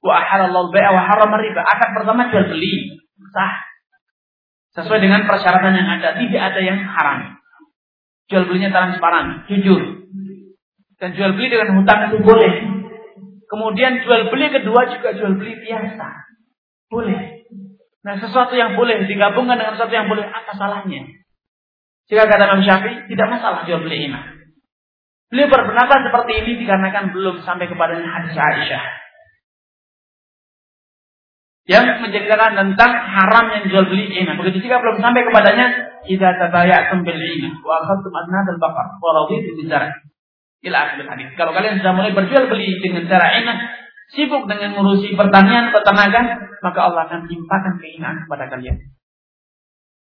Wa ahalallahu bai'a wa harrama riba. Akad pertama jual beli. Sah. Sesuai dengan persyaratan yang ada, tidak ada yang haram. Jual belinya transparan, jujur. Dan jual beli dengan hutang itu boleh. Kemudian jual beli kedua juga jual beli biasa. Boleh. Nah sesuatu yang boleh digabungkan dengan sesuatu yang boleh, apa salahnya? Jika kata Imam Syafi'i, tidak masalah jual beli ini. Beliau berpendapat seperti ini dikarenakan belum sampai kepadanya hadis Aisyah. Yang menceritakan tentang haram yang jual beli ini. Begitu jika belum sampai kepadanya, kita tabaya'tum bil ina wa akhadtum adnad al-baqar wa raditu bizar. Ila akhir hadis. Kalau kalian sudah mulai berjual beli dengan cara ini, sibuk dengan ngurusi pertanian, peternakan, maka Allah akan limpahkan keinginan kepada kalian.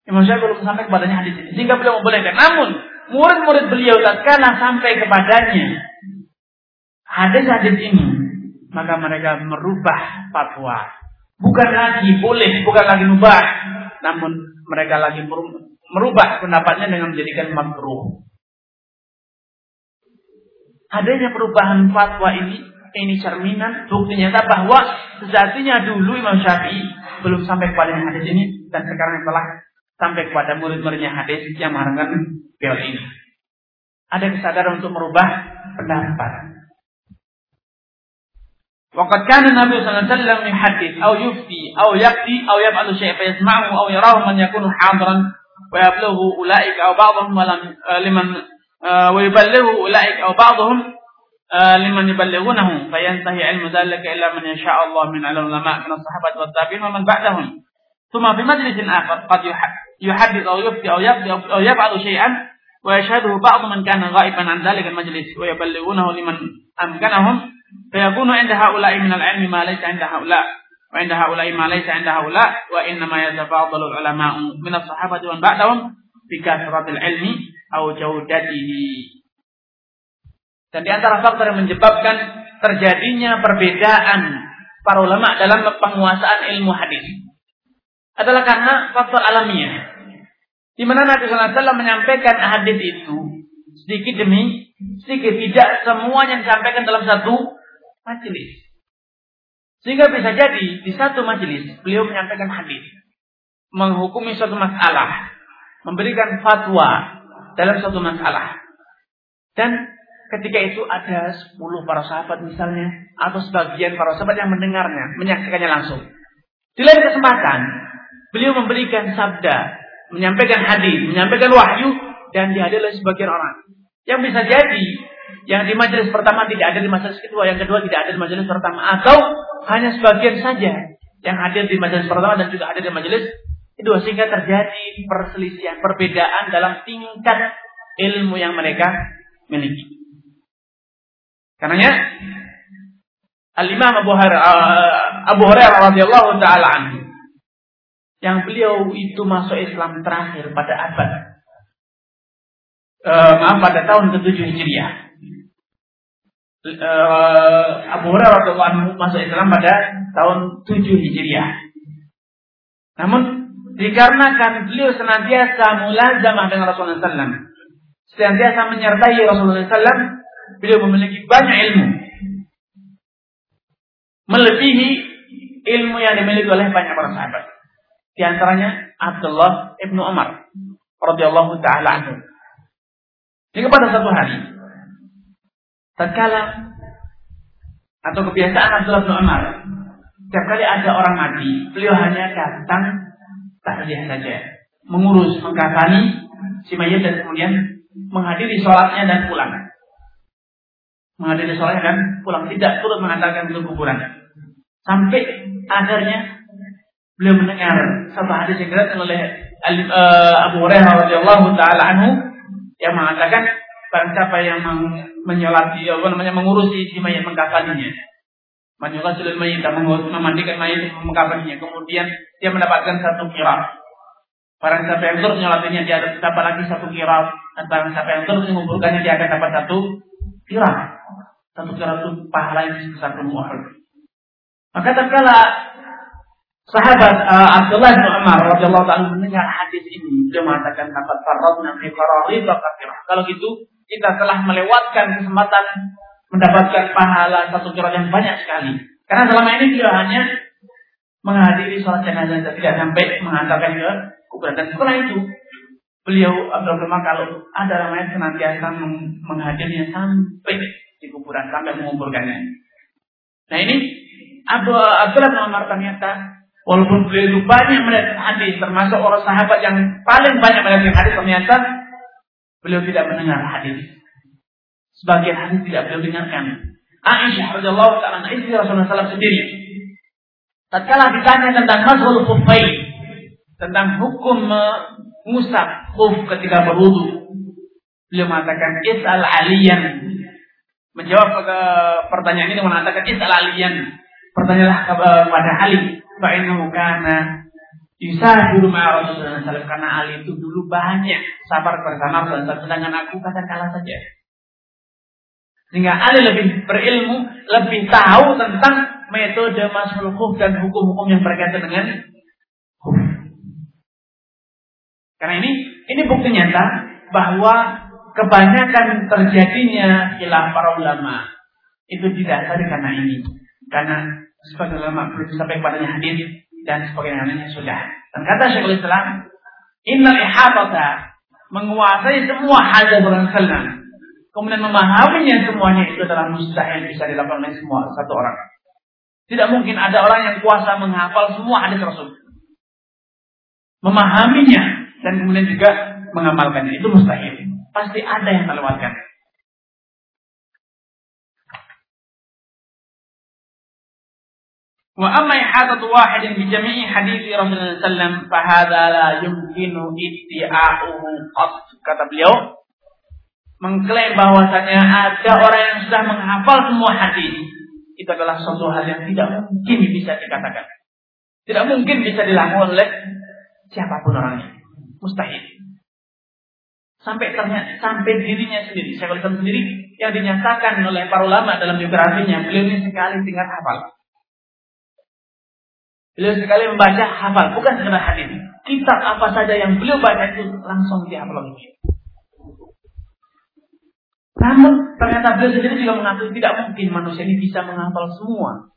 Imam Syafi'i belum sampai kepadanya hadis ini. Sehingga beliau membolehkan. Namun, murid-murid beliau tatkala sampai kepadanya hadis-hadis ini, maka mereka merubah fatwa. Bukan lagi boleh, bukan lagi mubah, namun mereka lagi merubah pendapatnya dengan menjadikan makruh. Adanya perubahan fatwa ini, ini cerminan bukti nyata bahwa sejatinya dulu Imam Syafi'i belum sampai kepada hadis ini dan sekarang telah sampai kepada murid-muridnya hadis yang mengharapkan beliau ini. Ada kesadaran untuk merubah pendapat. وقد كان النبي صلى الله عليه وسلم يحدث أو يفتي أو يقضي أو يفعل شيء فيسمعه أو يراه من يكون حاضرا ويبلغه أولئك أو بعضهم ولم آه، لمن آه، ويبلغه أولئك أو بعضهم آه، لمن يبلغونه. فينتهي علم ذلك إلا من يشاء الله من العلماء من الصحابة والتابعين ومن بعدهم. ثم في مجلس آخر قد يحدث أو يفتي أو يقضي أو يفعل شيئا ويشهده بعض من كان غائبا عن ذلك المجلس ويبلغونه لمن أمكنهم. فيكون عند هؤلاء من العلم ما ليس عند هؤلاء وعند هؤلاء ما ليس عند هؤلاء وإنما يتفاضل العلماء من الصحابة ومن بعدهم بكثرة العلم أو جودته dan di antara faktor yang menyebabkan terjadinya perbedaan para ulama dalam penguasaan ilmu hadis adalah karena faktor alamiah. Di mana Nabi SAW menyampaikan hadis itu sedikit demi sedikit tidak semuanya disampaikan dalam satu majelis. Sehingga bisa jadi di satu majelis beliau menyampaikan hadis, menghukumi suatu masalah, memberikan fatwa dalam suatu masalah. Dan ketika itu ada 10 para sahabat misalnya atau sebagian para sahabat yang mendengarnya, menyaksikannya langsung. Di lain kesempatan, beliau memberikan sabda menyampaikan hadis, menyampaikan wahyu dan dihadiri oleh sebagian orang. Yang bisa jadi yang di majelis pertama tidak ada di majelis kedua, yang kedua tidak ada di majelis pertama atau hanya sebagian saja yang hadir di majelis pertama dan juga ada di majelis kedua sehingga terjadi perselisihan, perbedaan dalam tingkat ilmu yang mereka miliki. Karenanya Al-Imam Abu Hurairah Hurairah radhiyallahu taala anhu yang beliau itu masuk Islam terakhir pada abad uh, maaf pada tahun ke-7 Hijriah. Uh, Abu Hurairah radhiyallahu masuk Islam pada tahun 7 Hijriah. Namun dikarenakan beliau senantiasa mulazamah dengan Rasulullah SAW, senantiasa menyertai Rasulullah SAW, beliau memiliki banyak ilmu, melebihi ilmu yang dimiliki oleh banyak para sahabat. Di antaranya Abdullah ibnu Umar radhiyallahu taala anhu. Jika pada satu hari, tatkala atau kebiasaan Abdullah bin Umar, setiap kali ada orang mati, beliau hanya datang takziah saja, mengurus, mengkafani si mayat dan kemudian menghadiri sholatnya dan pulang. Menghadiri sholatnya dan pulang, tidak turut mengatakan ke kuburan. Sampai akhirnya beliau mendengar satu hadis yang diriwayatkan oleh uh, Abu Hurairah radhiyallahu taala anhu yang mengatakan barang siapa yang menyolati apa namanya mengurusi si mayat mengkafaninya menyolati mayat dan memandikan mayat mengkafaninya kemudian dia mendapatkan satu kira barang siapa yang terus menyolatinya dia dapat lagi satu kira dan barang siapa yang terus mengumpulkannya dia akan dapat satu kira satu kira itu pahala yang sebesar Uhud maka tatkala sahabat uh, Abdullah bin Umar radhiyallahu taala mendengar hadis ini, dia mengatakan dapat farradna fi qararib Kalau gitu, kita telah melewatkan kesempatan mendapatkan pahala satu curhat yang banyak sekali. Karena selama ini dia hanya menghadiri sholat jenazah tidak sampai mengantarkan ke kuburan. Dan setelah itu beliau Abdul Rahman kalau ada namanya senantiasa menghadirinya sampai di kuburan sampai menguburkannya. Nah ini Abdullah bin Umar ternyata walaupun beliau banyak melihat hadis termasuk orang sahabat yang paling banyak melihat hadis ternyata beliau tidak mendengar hadis. Sebagian hadis tidak beliau dengarkan. Aisyah radhiyallahu taala istri Rasulullah SAW sendiri tatkala ditanya tentang mazhul khuffain tentang hukum mengusap khuf ketika berwudu beliau mengatakan is'al aliyan menjawab ke pertanyaan ini mengatakan isal aliyan pertanyaanlah kepada Ali fa innahu kana yusafiru ma'a Rasulullah SAW karena Ali itu dulu banyak sabar bersama Rasulullah sedangkan aku kadang kalah saja. Sehingga Ali lebih berilmu lebih tahu tentang metode masul khuf dan hukum-hukum yang berkaitan dengan karena ini ini bukti nyata bahwa kebanyakan terjadinya khilaf para ulama itu didasari karena ini. Karena sebagian ulama belum sampai kepadanya hadis dan sebagian lainnya sudah. Dan kata Syekhul Islam, Innal ihatata menguasai semua hal yang Rasulullah. Kemudian memahaminya semuanya itu adalah mustahil bisa dilakukan oleh semua satu orang. Tidak mungkin ada orang yang kuasa menghafal semua hadis Rasul. Memahaminya dan kemudian juga mengamalkannya itu mustahil. Pasti ada yang terlewatkan. Wa amma ihatatu wahidin bi jami'i hadithi Rasulullah sallam fa hadha la yumkinu itti'a'uhu qat kata beliau mengklaim bahwasanya ada orang yang sudah menghafal semua hadis itu adalah suatu hal yang tidak mungkin bisa dikatakan. Tidak mungkin bisa dilakukan oleh siapa pun orangnya. Mustahil sampai ternyata sampai dirinya sendiri, saya sendiri yang dinyatakan oleh para ulama dalam biografinya, beliau ini sekali tingkat hafal. Beliau sekali membaca hafal, bukan sekedar hadis. Kitab apa saja yang beliau baca itu langsung dihafal oleh beliau. Namun ternyata beliau sendiri juga mengakui tidak mungkin manusia ini bisa menghafal semua.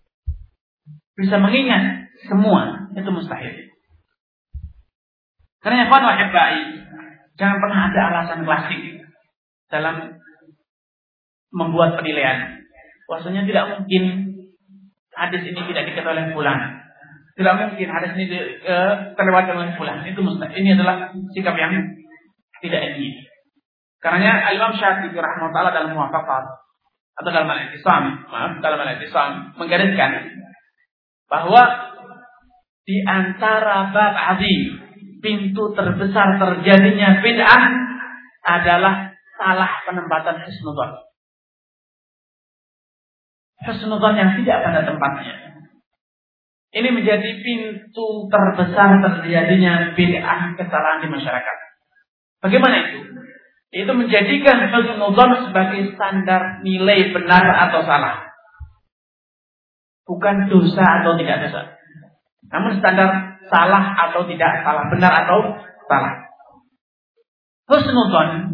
Bisa mengingat semua. Itu mustahil. Karena yang wahai baik Jangan pernah ada alasan klasik dalam membuat penilaian. Bahwasanya tidak mungkin hadis ini tidak diketahui oleh fulan. Tidak mungkin hadis ini uh, terlewatkan oleh fulan. Itu mustahil. Ini adalah sikap yang tidak ini. Karena Imam Syafi'i rahimahullah dalam muwafaqat atau dalam al-Ihtisam, maaf, dalam al-Ihtisam menggariskan bahwa di antara bab azim pintu terbesar terjadinya bid'ah adalah salah penempatan husnudzon. Husnudzon yang tidak pada tempatnya. Ini menjadi pintu terbesar terjadinya bid'ah kesalahan di masyarakat. Bagaimana itu? Itu menjadikan husnudzon sebagai standar nilai benar atau salah. Bukan dosa atau tidak dosa. Namun standar salah atau tidak, salah benar atau salah. Husnudon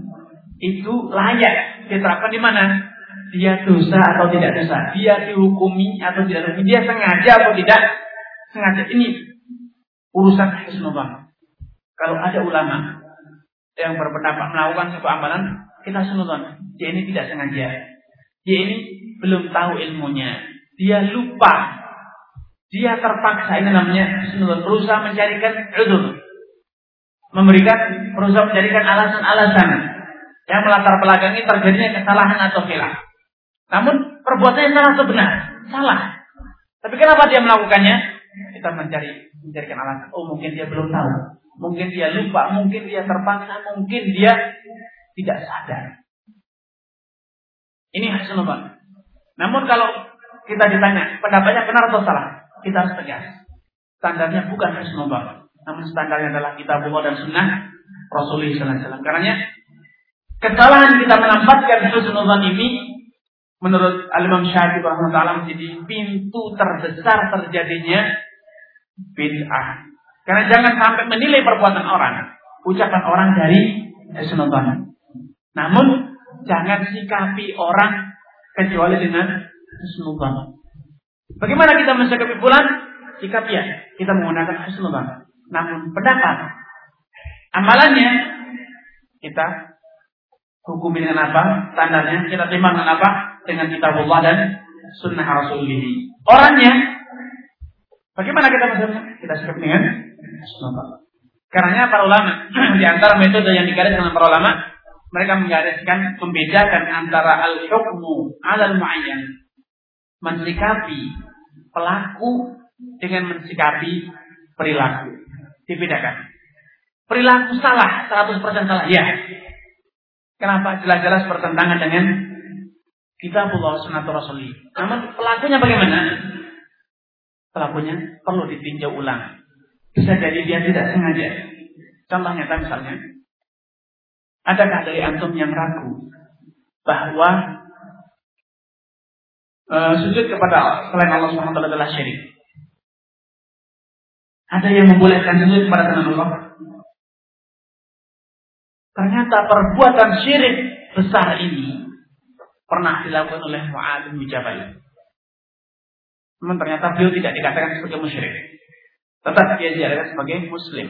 itu layak diterapkan di mana? Dia dosa atau tidak dosa, dia dihukumi atau tidak dihukumi, dia sengaja atau tidak sengaja. Ini urusan husnudon. Kalau ada ulama yang berpendapat melakukan sebuah amalan, kita sunudon. Dia ini tidak sengaja. Dia ini belum tahu ilmunya. Dia lupa dia terpaksa ini namanya berusaha mencarikan udur. Memberikan berusaha mencarikan alasan-alasan yang melatar belakangi terjadinya kesalahan atau khilaf. Namun perbuatannya salah atau benar? Salah. Tapi kenapa dia melakukannya? Kita mencari mencarikan alasan. Oh mungkin dia belum tahu. Mungkin dia lupa. Mungkin dia terpaksa. Mungkin dia tidak sadar. Ini hasilnya. Namun kalau kita ditanya pendapatnya benar atau salah? kita harus tegas. Standarnya bukan husnul namun standarnya adalah kita buah dan sunnah Rasulullah SAW. Karena kesalahan kita menempatkan husnul ini menurut Al-Imam Syafi'i rahimahullah menjadi pintu terbesar terjadinya bid'ah. Karena jangan sampai menilai perbuatan orang, ucapan orang dari husnudzon. Namun jangan sikapi orang kecuali dengan husnudzon. Bagaimana kita mensikapi bulan? Sikap ya, kita menggunakan husnudzon. Namun pendapat, amalannya kita hukumi dengan apa? Tandanya kita terima dengan apa? Dengan kitabullah dan sunnah Rasulullah. Orangnya, bagaimana kita maksudnya? Kita sikap dengan sunnah. Karena para ulama di antara metode yang digaris dengan para ulama, mereka menggariskan membedakan antara al-hukmu al muayyan mensikapi pelaku dengan mensikapi perilaku. Dibedakan. Perilaku salah, 100% salah. Ya. Kenapa? Jelas-jelas bertentangan dengan kitabullah sunnah Rasulullah. Namun pelakunya bagaimana? Pelakunya perlu ditinjau ulang. Bisa jadi dia tidak sengaja. Contohnya misalnya, adakah dari antum yang ragu bahwa uh, sujud kepada selain Allah SWT adalah syirik? Ada yang membolehkan sujud kepada selain Allah? Ternyata perbuatan syirik besar ini pernah dilakukan oleh Mu'ad bin Jabal. Namun ternyata beliau tidak dikatakan sebagai musyrik. Tetap dia diadakan sebagai muslim.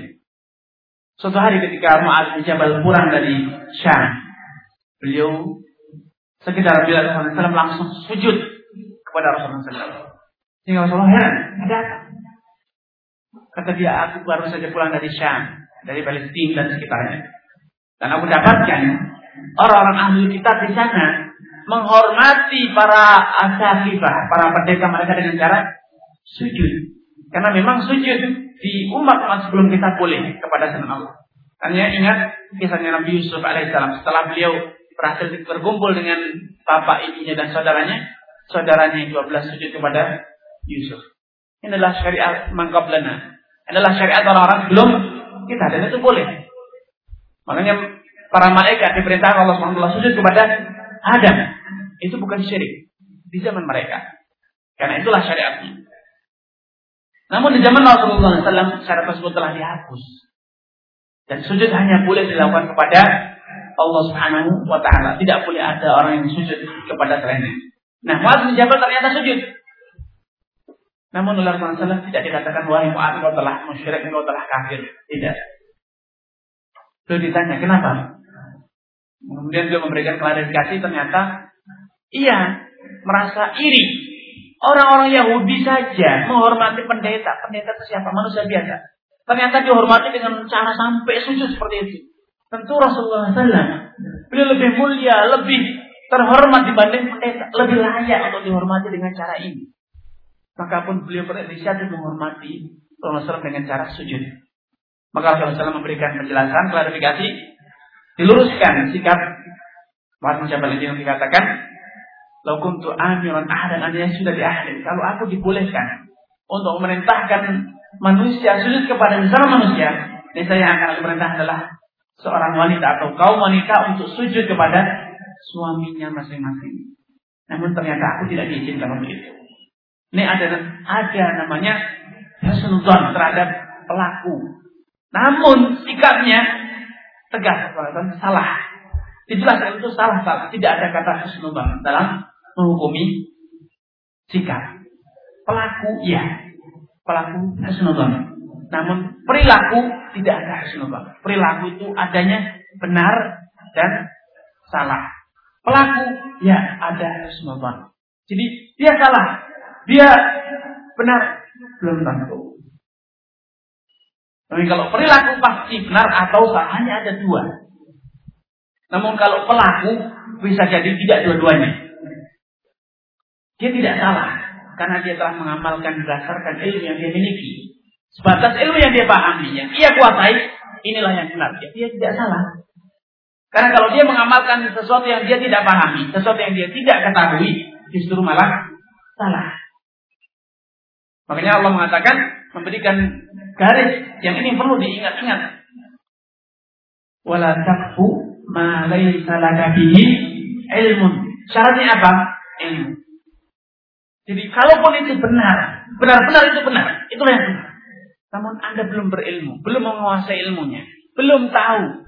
Suatu hari ketika Mu'ad bin Jabal pulang dari Syam, beliau sekitar Rasulullah SAW langsung sujud kepada Rasulullah SAW. Sehingga Rasulullah heran, ada apa? Kata dia, aku baru saja pulang dari Syam, dari Palestina dan sekitarnya. Dan aku dapatkan orang-orang ahli kitab di sana menghormati para asafifah, para pendeta mereka dengan cara sujud. Karena memang sujud di umat-umat sebelum kita boleh kepada selain Allah. Hanya ingat kisahnya Nabi Yusuf alaihissalam setelah beliau berhasil berkumpul dengan bapak ibunya dan saudaranya, saudaranya yang 12 sujud kepada Yusuf. Ini adalah syariat mangkablana. Adalah syariat orang-orang belum kita dan itu boleh. Makanya para malaikat diperintahkan Allah SWT sujud kepada Adam. Itu bukan syirik di zaman mereka. Karena itulah syariatnya. Namun di zaman Rasulullah SAW syariat tersebut telah dihapus. Dan sujud hanya boleh dilakukan kepada Allah Subhanahu wa taala. Tidak boleh ada orang yang sujud kepada selainnya. Nah, Muaz bin Jabal ternyata sujud. Namun oleh Rasulullah tidak dikatakan wahai Muaz engkau telah musyrik, engkau telah kafir. Tidak. Lalu ditanya, kenapa? Kemudian dia memberikan klarifikasi ternyata iya merasa iri. Orang-orang Yahudi saja menghormati pendeta. Pendeta itu siapa? Manusia biasa. Ternyata dihormati dengan cara sampai sujud seperti itu. Tentu Rasulullah SAW beliau lebih mulia, lebih terhormat dibanding pendeta, lebih layak untuk dihormati dengan cara ini. Maka pun beliau berinisiatif menghormati Rasulullah SAW dengan cara sujud. Maka Rasulullah SAW memberikan penjelasan, klarifikasi, diluruskan sikap Muhammad Jabal yang dikatakan Lau kuntu amiran ahadan an sudah diahdin. Kalau aku dibolehkan untuk memerintahkan manusia sujud kepada sesama manusia, saya akan aku perintah adalah seorang wanita atau kaum wanita untuk sujud kepada suaminya masing-masing. Namun ternyata aku tidak diizinkan untuk itu. Ini ada ada namanya husnuzon terhadap pelaku. Namun sikapnya tegas dan salah. Dijelaskan itu salah-salah. Tidak ada kata husnubang dalam menghukumi sikap. Pelaku ya. Pelaku husnubang. Namun perilaku tidak ada husnubang. Perilaku itu adanya benar dan salah. Pelaku ya ada husnubang. Jadi dia salah. Dia benar belum tentu. Tapi kalau perilaku pasti benar atau salah hanya ada dua. Namun kalau pelaku bisa jadi tidak dua-duanya. Dia tidak salah karena dia telah mengamalkan berdasarkan ilmu yang dia miliki. Sebatas ilmu yang dia pahami, ia kuasai, inilah yang benar. Dia, dia tidak salah. Karena kalau dia mengamalkan sesuatu yang dia tidak pahami, sesuatu yang dia tidak ketahui, justru malah salah. Makanya Allah mengatakan memberikan garis yang ini perlu diingat-ingat. Wala takfu ma laysa laka bihi ilmun. Syaratnya apa? Ilmu. Jadi kalaupun itu benar, benar-benar itu benar, itulah yang benar. Namun Anda belum berilmu, belum menguasai ilmunya, belum tahu.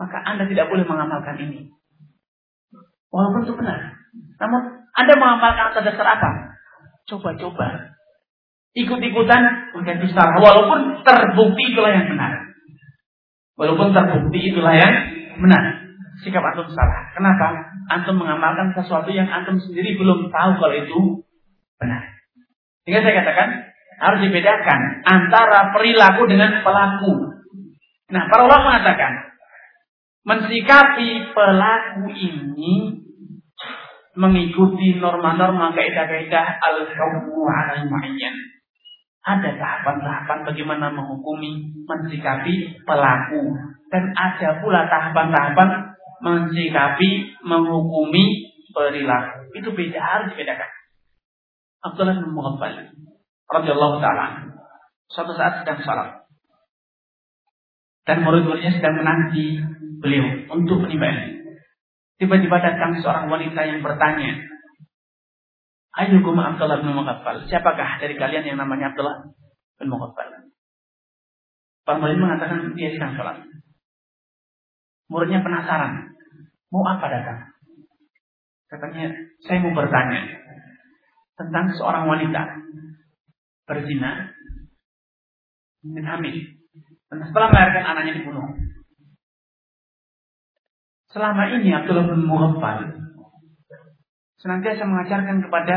Maka Anda tidak boleh mengamalkan ini. Walaupun itu benar. Namun Anda mengamalkan atas dasar apa? Coba-coba. Ikut-ikutan mungkin salah. Walaupun terbukti itulah yang benar. Walaupun terbukti itulah yang benar. Sikap antum salah. Kenapa? Antum mengamalkan sesuatu yang antum sendiri belum tahu kalau itu benar. Sehingga saya katakan harus dibedakan antara perilaku dengan pelaku. Nah, para ulama mengatakan mensikapi pelaku ini mengikuti norma-norma kaidah-kaidah al-hukmu 'ala. Ada tahapan-tahapan bagaimana menghukumi, mensikapi pelaku dan ada pula tahapan-tahapan mensikapi, menghukumi perilaku. Itu beda harus dibedakan. Abdullah bin Mughaffal radhiyallahu taala suatu saat sedang salat dan murid-muridnya sedang menanti beliau untuk menimba Tiba-tiba datang seorang wanita yang bertanya, Ayukum Abdullah bin Mughaffal. Siapakah dari kalian yang namanya Abdullah bin Mughaffal? Para murid mengatakan dia sedang sholat. Muridnya penasaran. Mau apa datang? Katanya, saya mau bertanya tentang seorang wanita berzina dan hamil. Dan setelah melahirkan anaknya dibunuh. Selama ini Abdullah bin Mughaffal senantiasa mengajarkan kepada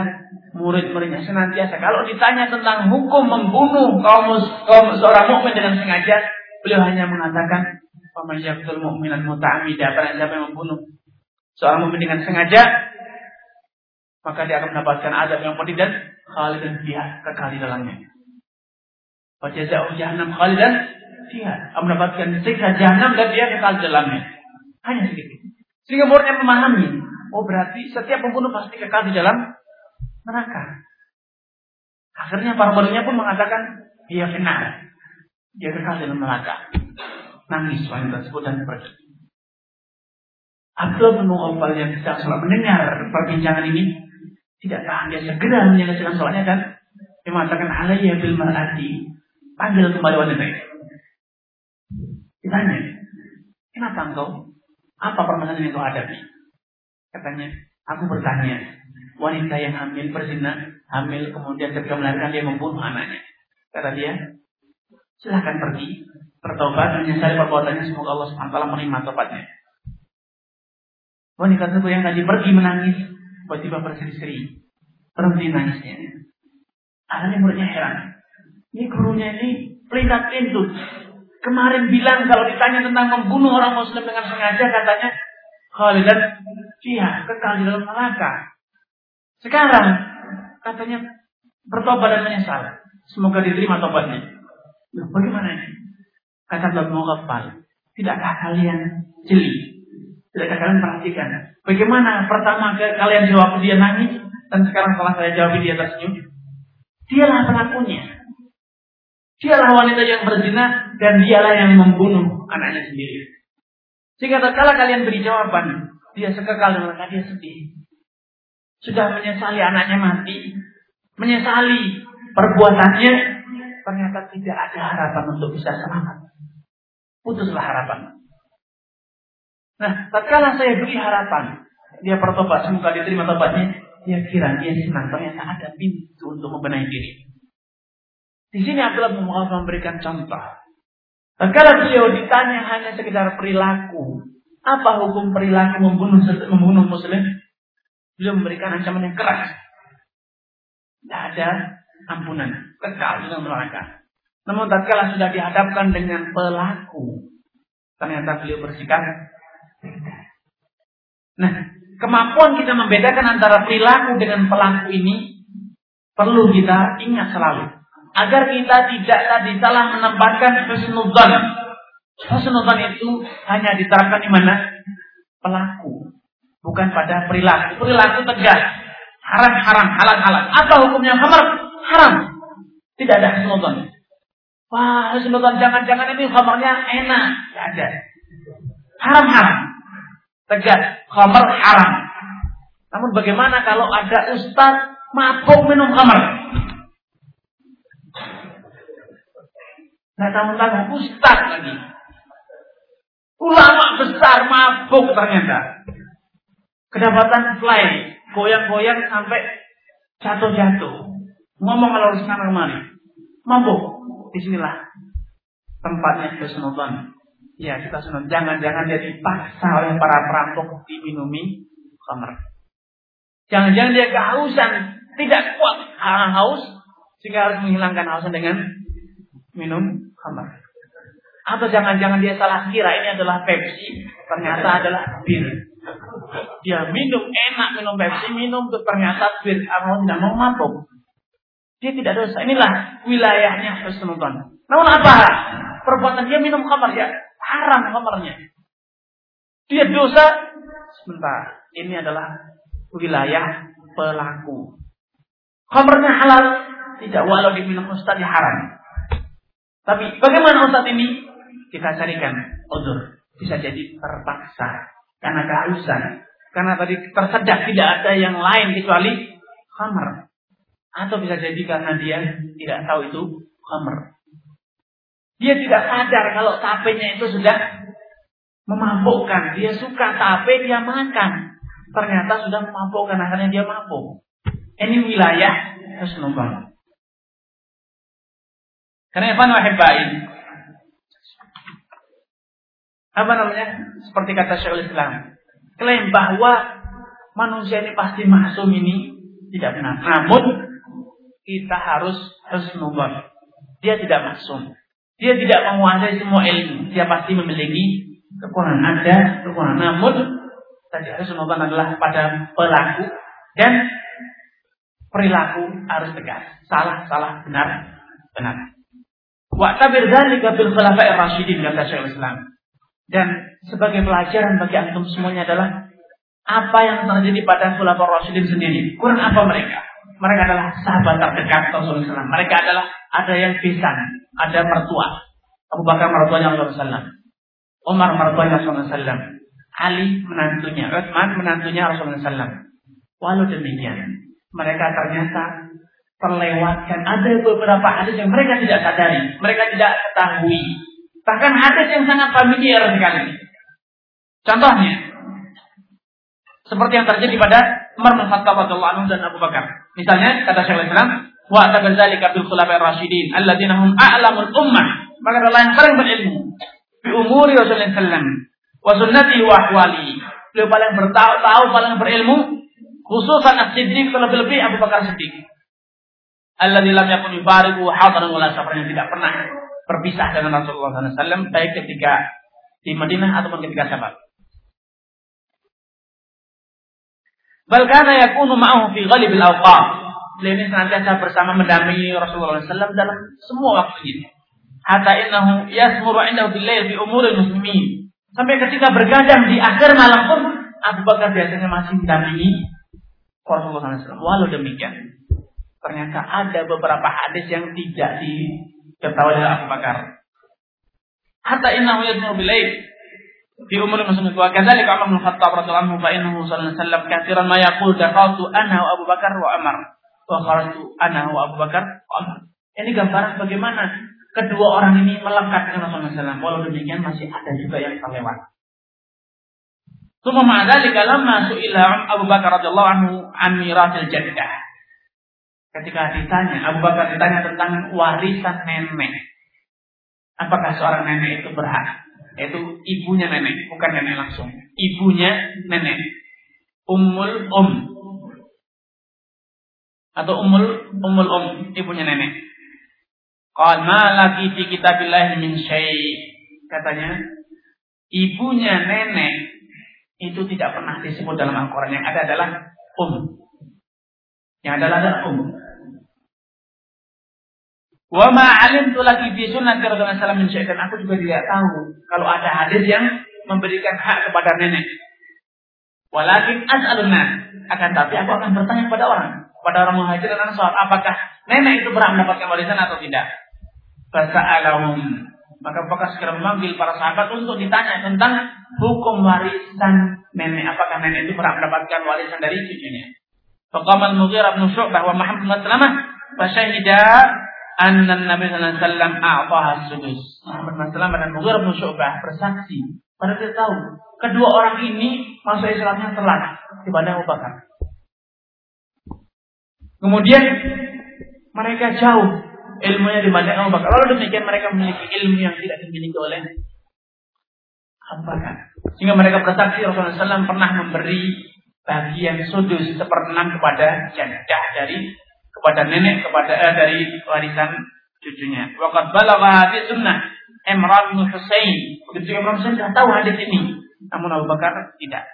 murid-muridnya senantiasa kalau ditanya tentang hukum membunuh kaum, kaum seorang mukmin dengan sengaja beliau hanya mengatakan paman yaqtul mu'minan muta'amida barang siapa yang membunuh seorang mukmin dengan sengaja maka dia akan mendapatkan azab yang pedih dan khalidan fiha kekal di dalamnya. Wajaza'u jahannam khalidan fiha. Akan mendapatkan siksa jahannam dan dia kekal di dalamnya. Hanya sedikit. Sehingga muridnya memahami. Oh berarti setiap pembunuh pasti kekal di dalam neraka. Akhirnya para muridnya pun mengatakan, dia benar. Dia kekal di dalam neraka. Nangis wanita tersebut dan pergi. Abdul bin Mu'affal yang sedang salat mendengar perbincangan ini tidak tahan dia segera menyelesaikan sholatnya dan dia mengatakan alaiya bil mar'ati panggil kembali wanita itu ditanya kenapa engkau apa permasalahan yang kau hadapi? Katanya, aku bertanya, wanita yang hamil berzina, hamil kemudian ketika melahirkan dia membunuh anaknya. Kata dia, silahkan pergi, bertobat, menyesali perbuatannya, semoga Allah SWT menerima tobatnya. Wanita tersebut yang tadi pergi menangis, tiba-tiba berseri-seri, berhenti nangisnya. Akhirnya muridnya heran. Ini gurunya ini pelintas pelintut Kemarin bilang kalau ditanya tentang membunuh orang muslim dengan sengaja katanya Khalidan iya kekal di dalam neraka. Sekarang katanya bertobat dan menyesal. Semoga diterima tobatnya. Loh, bagaimana ini? Kata Nabi Muhammad, tidakkah kalian jeli? Tidakkah kalian perhatikan? Bagaimana pertama kalian jawab dia nangis dan sekarang setelah saya jawab dia tersenyum? Dialah pelakunya. Dialah wanita yang berzina dan dialah yang membunuh anaknya sendiri. Sehingga tatkala kalian beri jawaban, dia sekekal dengan dia sedih. Sudah menyesali anaknya mati, menyesali perbuatannya, ternyata tidak ada harapan untuk bisa selamat. Putuslah harapan. Nah, tatkala saya beri harapan, dia bertobat, semoga diterima tobatnya, dia kira dia senang, ternyata ada pintu untuk membenahi diri. Di sini Abdullah bin memberikan contoh. Dan kalau beliau ditanya hanya sekedar perilaku, apa hukum perilaku membunuh membunuh muslim? Beliau memberikan ancaman yang keras. Tidak ada ampunan, kekal dalam neraka. Namun tatkala sudah dihadapkan dengan pelaku, ternyata beliau bersikap Nah, kemampuan kita membedakan antara perilaku dengan pelaku ini perlu kita ingat selalu agar kita tidak tadi salah menempatkan husnudzan. Husnudzan itu hanya diterapkan di mana? Pelaku, bukan pada perilaku. Perilaku tegas, haram haram, halal halal. Apa hukumnya khamar? Haram. Tidak ada husnudzan. Wah, husnudzan jangan-jangan ini khamarnya enak. Tidak ada. Haram haram. Tegas, khamar haram. Namun bagaimana kalau ada ustaz mabuk minum khamar? Nggak tahu-tahu ustaz lagi. Ulama besar mabuk ternyata. Kedapatan fly, goyang-goyang sampai jatuh-jatuh. Ngomong kalau sana kemari. Mabuk. Di sinilah tempatnya kesunutan. Ya kita sunat. Jangan-jangan dia dipaksa oleh para perampok diminumi khamr. Jangan-jangan dia kehausan. Tidak kuat haus. Sehingga harus menghilangkan hausan dengan minum khamr. Atau jangan-jangan dia salah kira ini adalah Pepsi. Ternyata adalah bir. Dia minum enak minum Pepsi. Minum ternyata bir. Kalau tidak mau mabuk. Dia tidak dosa. Inilah wilayahnya husnudzon. Namun apa? Perbuatan dia minum khamar ya haram khamarnya. Dia dosa. Sebentar. Ini adalah wilayah pelaku. Khamarnya halal. Tidak walau diminum ustaz ya haram. Tapi bagaimana ustaz ini? Kita carikan udur. Bisa jadi terpaksa. Karena kehausan. Karena tadi tersedak tidak ada yang lain kecuali khamar. Atau bisa jadi karena dia tidak tahu itu khamr. Dia tidak sadar kalau tapenya itu sudah memabukkan. Dia suka tape, dia makan. Ternyata sudah memabukkan, akhirnya dia mabuk. Ini wilayah husnubang. Karena apa namanya Apa namanya? Seperti kata Syekhul Islam. Klaim bahwa manusia ini pasti masuk ini tidak benar. Namun kita harus husnubon. Dia tidak maksum. Dia tidak menguasai semua ilmu. Dia pasti memiliki kekurangan ada, kekurangan. Namun tadi husnubon adalah pada pelaku dan perilaku harus tegas. Salah, salah, benar, benar. Wa tabir dzalika bil khulafa'ir rasyidin kata Syekh Islam. Dan sebagai pelajaran bagi antum semuanya adalah apa yang terjadi pada khulafa'ir rasyidin sendiri. Kurang apa mereka? Mereka adalah sahabat terdekat Rasulullah. Mereka adalah ada yang besan, ada mertua. Abu Bakar mertuanya Rasulullah. Umar mertuanya Rasulullah. Ali menantunya, Utsman menantunya Rasulullah SAW. Walau demikian, mereka ternyata terlewatkan. Ada beberapa hadis yang mereka tidak sadari, mereka tidak ketahui. Bahkan hadis yang sangat familiar sekali. Contohnya, seperti yang terjadi pada Umar bin Khattab radhiyallahu dan Abu Bakar. Misalnya kata Syekh Islam, wa atadzalika bil khulafa'ir rasyidin alladziina hum a'lamul ummah. Maka adalah yang paling berilmu bi umuri Rasulullah sallam wa sunnati wa ahwali. Beliau paling bertahu, paling berilmu khususan As-Siddiq lebih-lebih Abu Bakar Siddiq. Alladzi lam yakun yubariku hadaran wala safaran yang tidak pernah berpisah dengan Rasulullah SAW baik ketika di Madinah ataupun ketika safar. Bal kana yakunu ma'ahu fi ghalibil awqat. Beliau ini senantiasa bersama mendampingi Rasulullah SAW dalam semua waktu ini. Hatta innahu yasmuru indahu billail fi umuril muslimin. Sampai ketika bergadang di akhir malam pun Abu Bakar biasanya masih mendampingi Rasulullah SAW. Walau demikian, ternyata ada beberapa hadis yang tidak diketahui oleh Abu Bakar. Hatta innahu yasmuru billail fi umur muslimin wa kadzalika Umar bin Khattab radhiyallahu anhu fa sallallahu alaihi wasallam katsiran ma yaqul dakhaltu ana wa Abu Bakar wa Umar wa kharajtu ana wa Abu Bakar wa Umar. Ini gambaran bagaimana kedua orang ini melekat dengan Rasulullah SAW. Walau demikian masih ada juga yang terlewat. Suma ma'adzalika lamma su'ila Abu Bakar radhiyallahu anhu an mirasil jaddah. Ketika ditanya, Abu Bakar ditanya tentang warisan nenek. Apakah seorang nenek itu berhak yaitu ibunya nenek, bukan nenek langsung. Ibunya nenek. Ummul Om. Atau Ummul Ummul Om, ibunya nenek. Ma lagi fi kitabillah min syai. Katanya, ibunya nenek itu tidak pernah disebut dalam Al-Qur'an. Yang ada adalah um. Yang adalah adalah um. Wa ma alimtu lagi fi sunnati Rasulullah sallallahu alaihi aku juga tidak tahu kalau ada hadis yang memberikan hak kepada nenek. Walakin as'alun akan tapi aku akan bertanya kepada orang, kepada orang muhajir dan ansar, apakah nenek itu berhak mendapatkan warisan atau tidak? Fasa'alahum. Maka apakah segera memanggil para sahabat untuk ditanya tentang hukum warisan nenek. Apakah nenek itu berhak mendapatkan warisan dari cucunya? Faqamal Mughirah bin Syu'bah wa Muhammad bin Salamah fasyahidah anna Nabi sallallahu alaihi wasallam a'taha sudus. Muhammad sallallahu dan Mughirah bin Syu'bah bersaksi. Pada kita tahu kedua orang ini masuk Islamnya telat dibanding Abu Bakar. Kemudian mereka jauh ilmunya dibanding Abu Bakar. Lalu demikian mereka memiliki ilmu yang tidak dimiliki oleh Abu Bakar. Sehingga mereka bersaksi Rasulullah SAW pernah memberi bagian sudus seperenam kepada jaddah dari kepada nenek kepada eh, dari warisan cucunya. Waqad balagha hadis sunnah Imran bin Husain. Begitu Imran Husain sudah tahu hadis ini. Namun Abu Bakar tidak.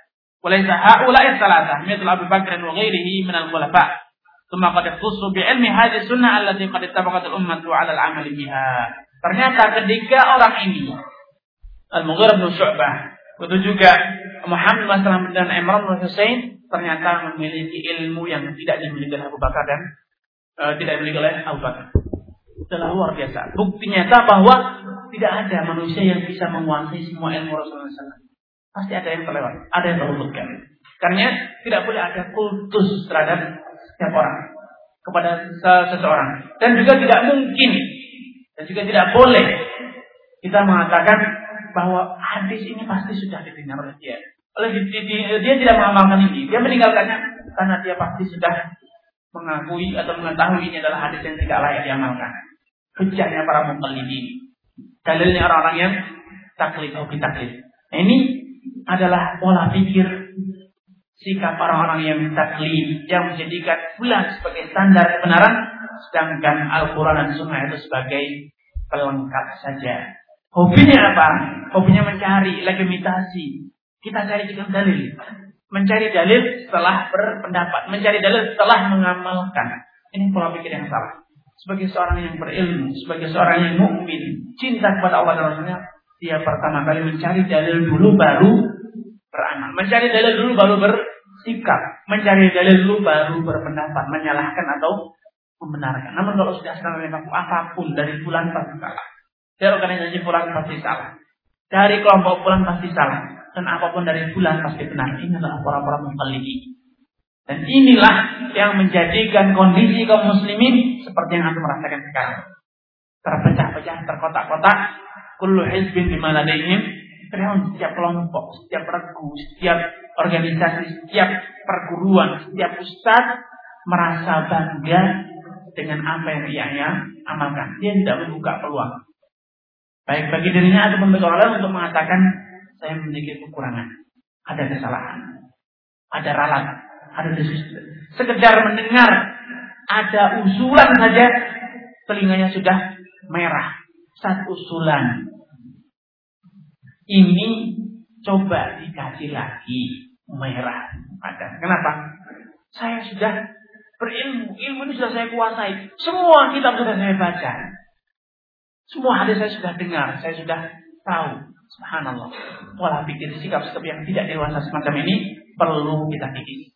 Walaysa haula'i salatah mithl Abu Bakar wa ghairihi min al-khulafa. ثم قد اختص بعلم هذه السنة التي قد اتفقت الأمة على العمل بها. Ternyata ketiga orang ini Al-Mughirah bin Syu'bah itu juga Muhammad bin dan Imran bin Husain ternyata memiliki ilmu yang tidak dimiliki oleh Abu Bakar dan uh, tidak dimiliki oleh Abu Bakar. Adalah luar biasa. Bukti nyata bahwa tidak ada manusia yang bisa menguasai semua ilmu Rasulullah SAW. Pasti ada yang terlewat, ada yang terluputkan. Karena tidak boleh ada kultus terhadap setiap orang kepada seseorang dan juga tidak mungkin dan juga tidak boleh kita mengatakan bahwa hadis ini pasti sudah didengar oleh dia. Oleh dia, dia tidak mengamalkan ini, dia meninggalkannya karena dia pasti sudah mengakui atau mengetahui ini adalah hadis yang tidak layak diamalkan. Hujahnya para mukallidin. Dalilnya orang-orang yang taklid atau taklid. Nah, ini adalah pola pikir sikap orang-orang yang taklid yang menjadikan bulan sebagai standar kebenaran sedangkan Al-Quran dan Sunnah itu sebagai pelengkap saja. Hobinya apa? Hobinya mencari, legitimasi. Kita cari juga dalil mencari dalil setelah berpendapat, mencari dalil setelah mengamalkan. Ini pola pikir yang salah. Sebagai seorang yang berilmu, sebagai seorang yang mukmin, cinta kepada Allah dan Rasulnya, dia pertama kali mencari dalil dulu baru beramal. Mencari dalil dulu baru bersikap. Mencari dalil dulu baru berpendapat, menyalahkan atau membenarkan. Namun kalau sudah sedang melakukan apa pun dari bulan pasti salah. Dari organisasi bulan pasti salah. Dari kelompok bulan pasti salah dan apa pun dari bulan pasti benar. Ini adalah orang-orang mukallidi. Dan inilah yang menjadikan kondisi kaum muslimin seperti yang aku merasakan sekarang. Terpecah-pecah, terkotak-kotak. Kullu hizbin bima ladaihim. setiap kelompok, setiap regu, setiap organisasi, setiap perguruan, setiap ustadz merasa bangga dengan apa yang ia amalkan. Dia tidak membuka peluang. Baik bagi dirinya ataupun bagi orang lain untuk mengatakan saya memiliki kekurangan, ada kesalahan, ada ralat, ada desis. Sekedar mendengar ada usulan saja, telinganya sudah merah. Satu usulan. Ini coba dikaji lagi merah. Ada. Kenapa? Saya sudah berilmu, ilmu ini sudah saya kuasai. Semua kitab sudah saya baca. Semua hadis saya sudah dengar, saya sudah tahu. Subhanallah. Pola pikir sikap-sikap yang tidak dewasa semacam ini perlu kita pikir.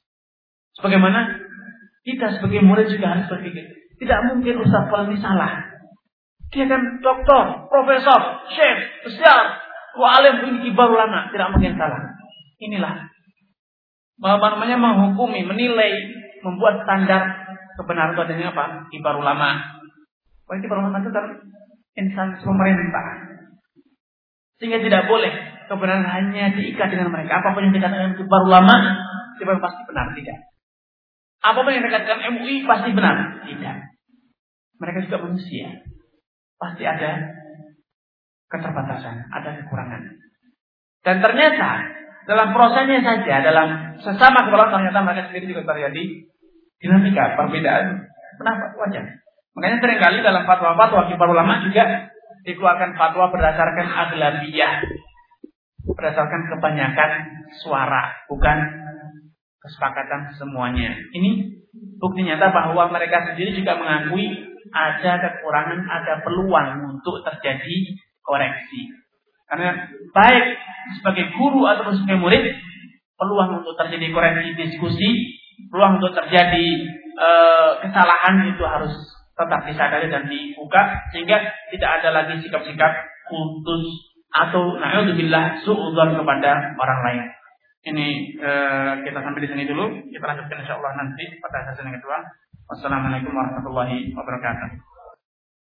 Sebagaimana kita sebagai murid juga harus berpikir. Tidak mungkin Ustaz kalau ini salah. Dia kan doktor, profesor, chef, besar, walim ini kibar ulama. Tidak mungkin salah. Inilah. Namanya menghukumi, menilai, membuat standar kebenaran itu adanya apa? Kibar ulama. Wah, kibar ulama itu kan insan pemerintah. Sehingga tidak boleh kebenaran hanya diikat dengan mereka. Apa pun yang dikatakan kibar ulama, tiba pasti benar. Tidak. Apa pun yang dikatakan MUI pasti benar. Tidak. Mereka juga manusia. Pasti ada keterbatasan, ada kekurangan. Dan ternyata dalam prosesnya saja, dalam sesama kepala ternyata mereka sendiri juga terjadi dinamika, perbedaan pendapat wajar. Makanya sering kali dalam fatwa-fatwa kibar ulama juga dikeluarkan fatwa berdasarkan aglabiyah. Berdasarkan kebanyakan suara, bukan kesepakatan semuanya. Ini bukti nyata bahwa mereka sendiri juga mengakui ada kekurangan, ada peluang untuk terjadi koreksi. Karena baik sebagai guru atau sebagai murid, peluang untuk terjadi koreksi diskusi, peluang untuk terjadi e, kesalahan itu harus tetap disadari dan dibuka sehingga tidak ada lagi sikap-sikap kultus atau naudzubillah suudzon kepada orang lain. Ini eh, kita sampai di sini dulu. Kita lanjutkan insyaallah nanti pada sesi yang kedua. Wassalamualaikum warahmatullahi wabarakatuh.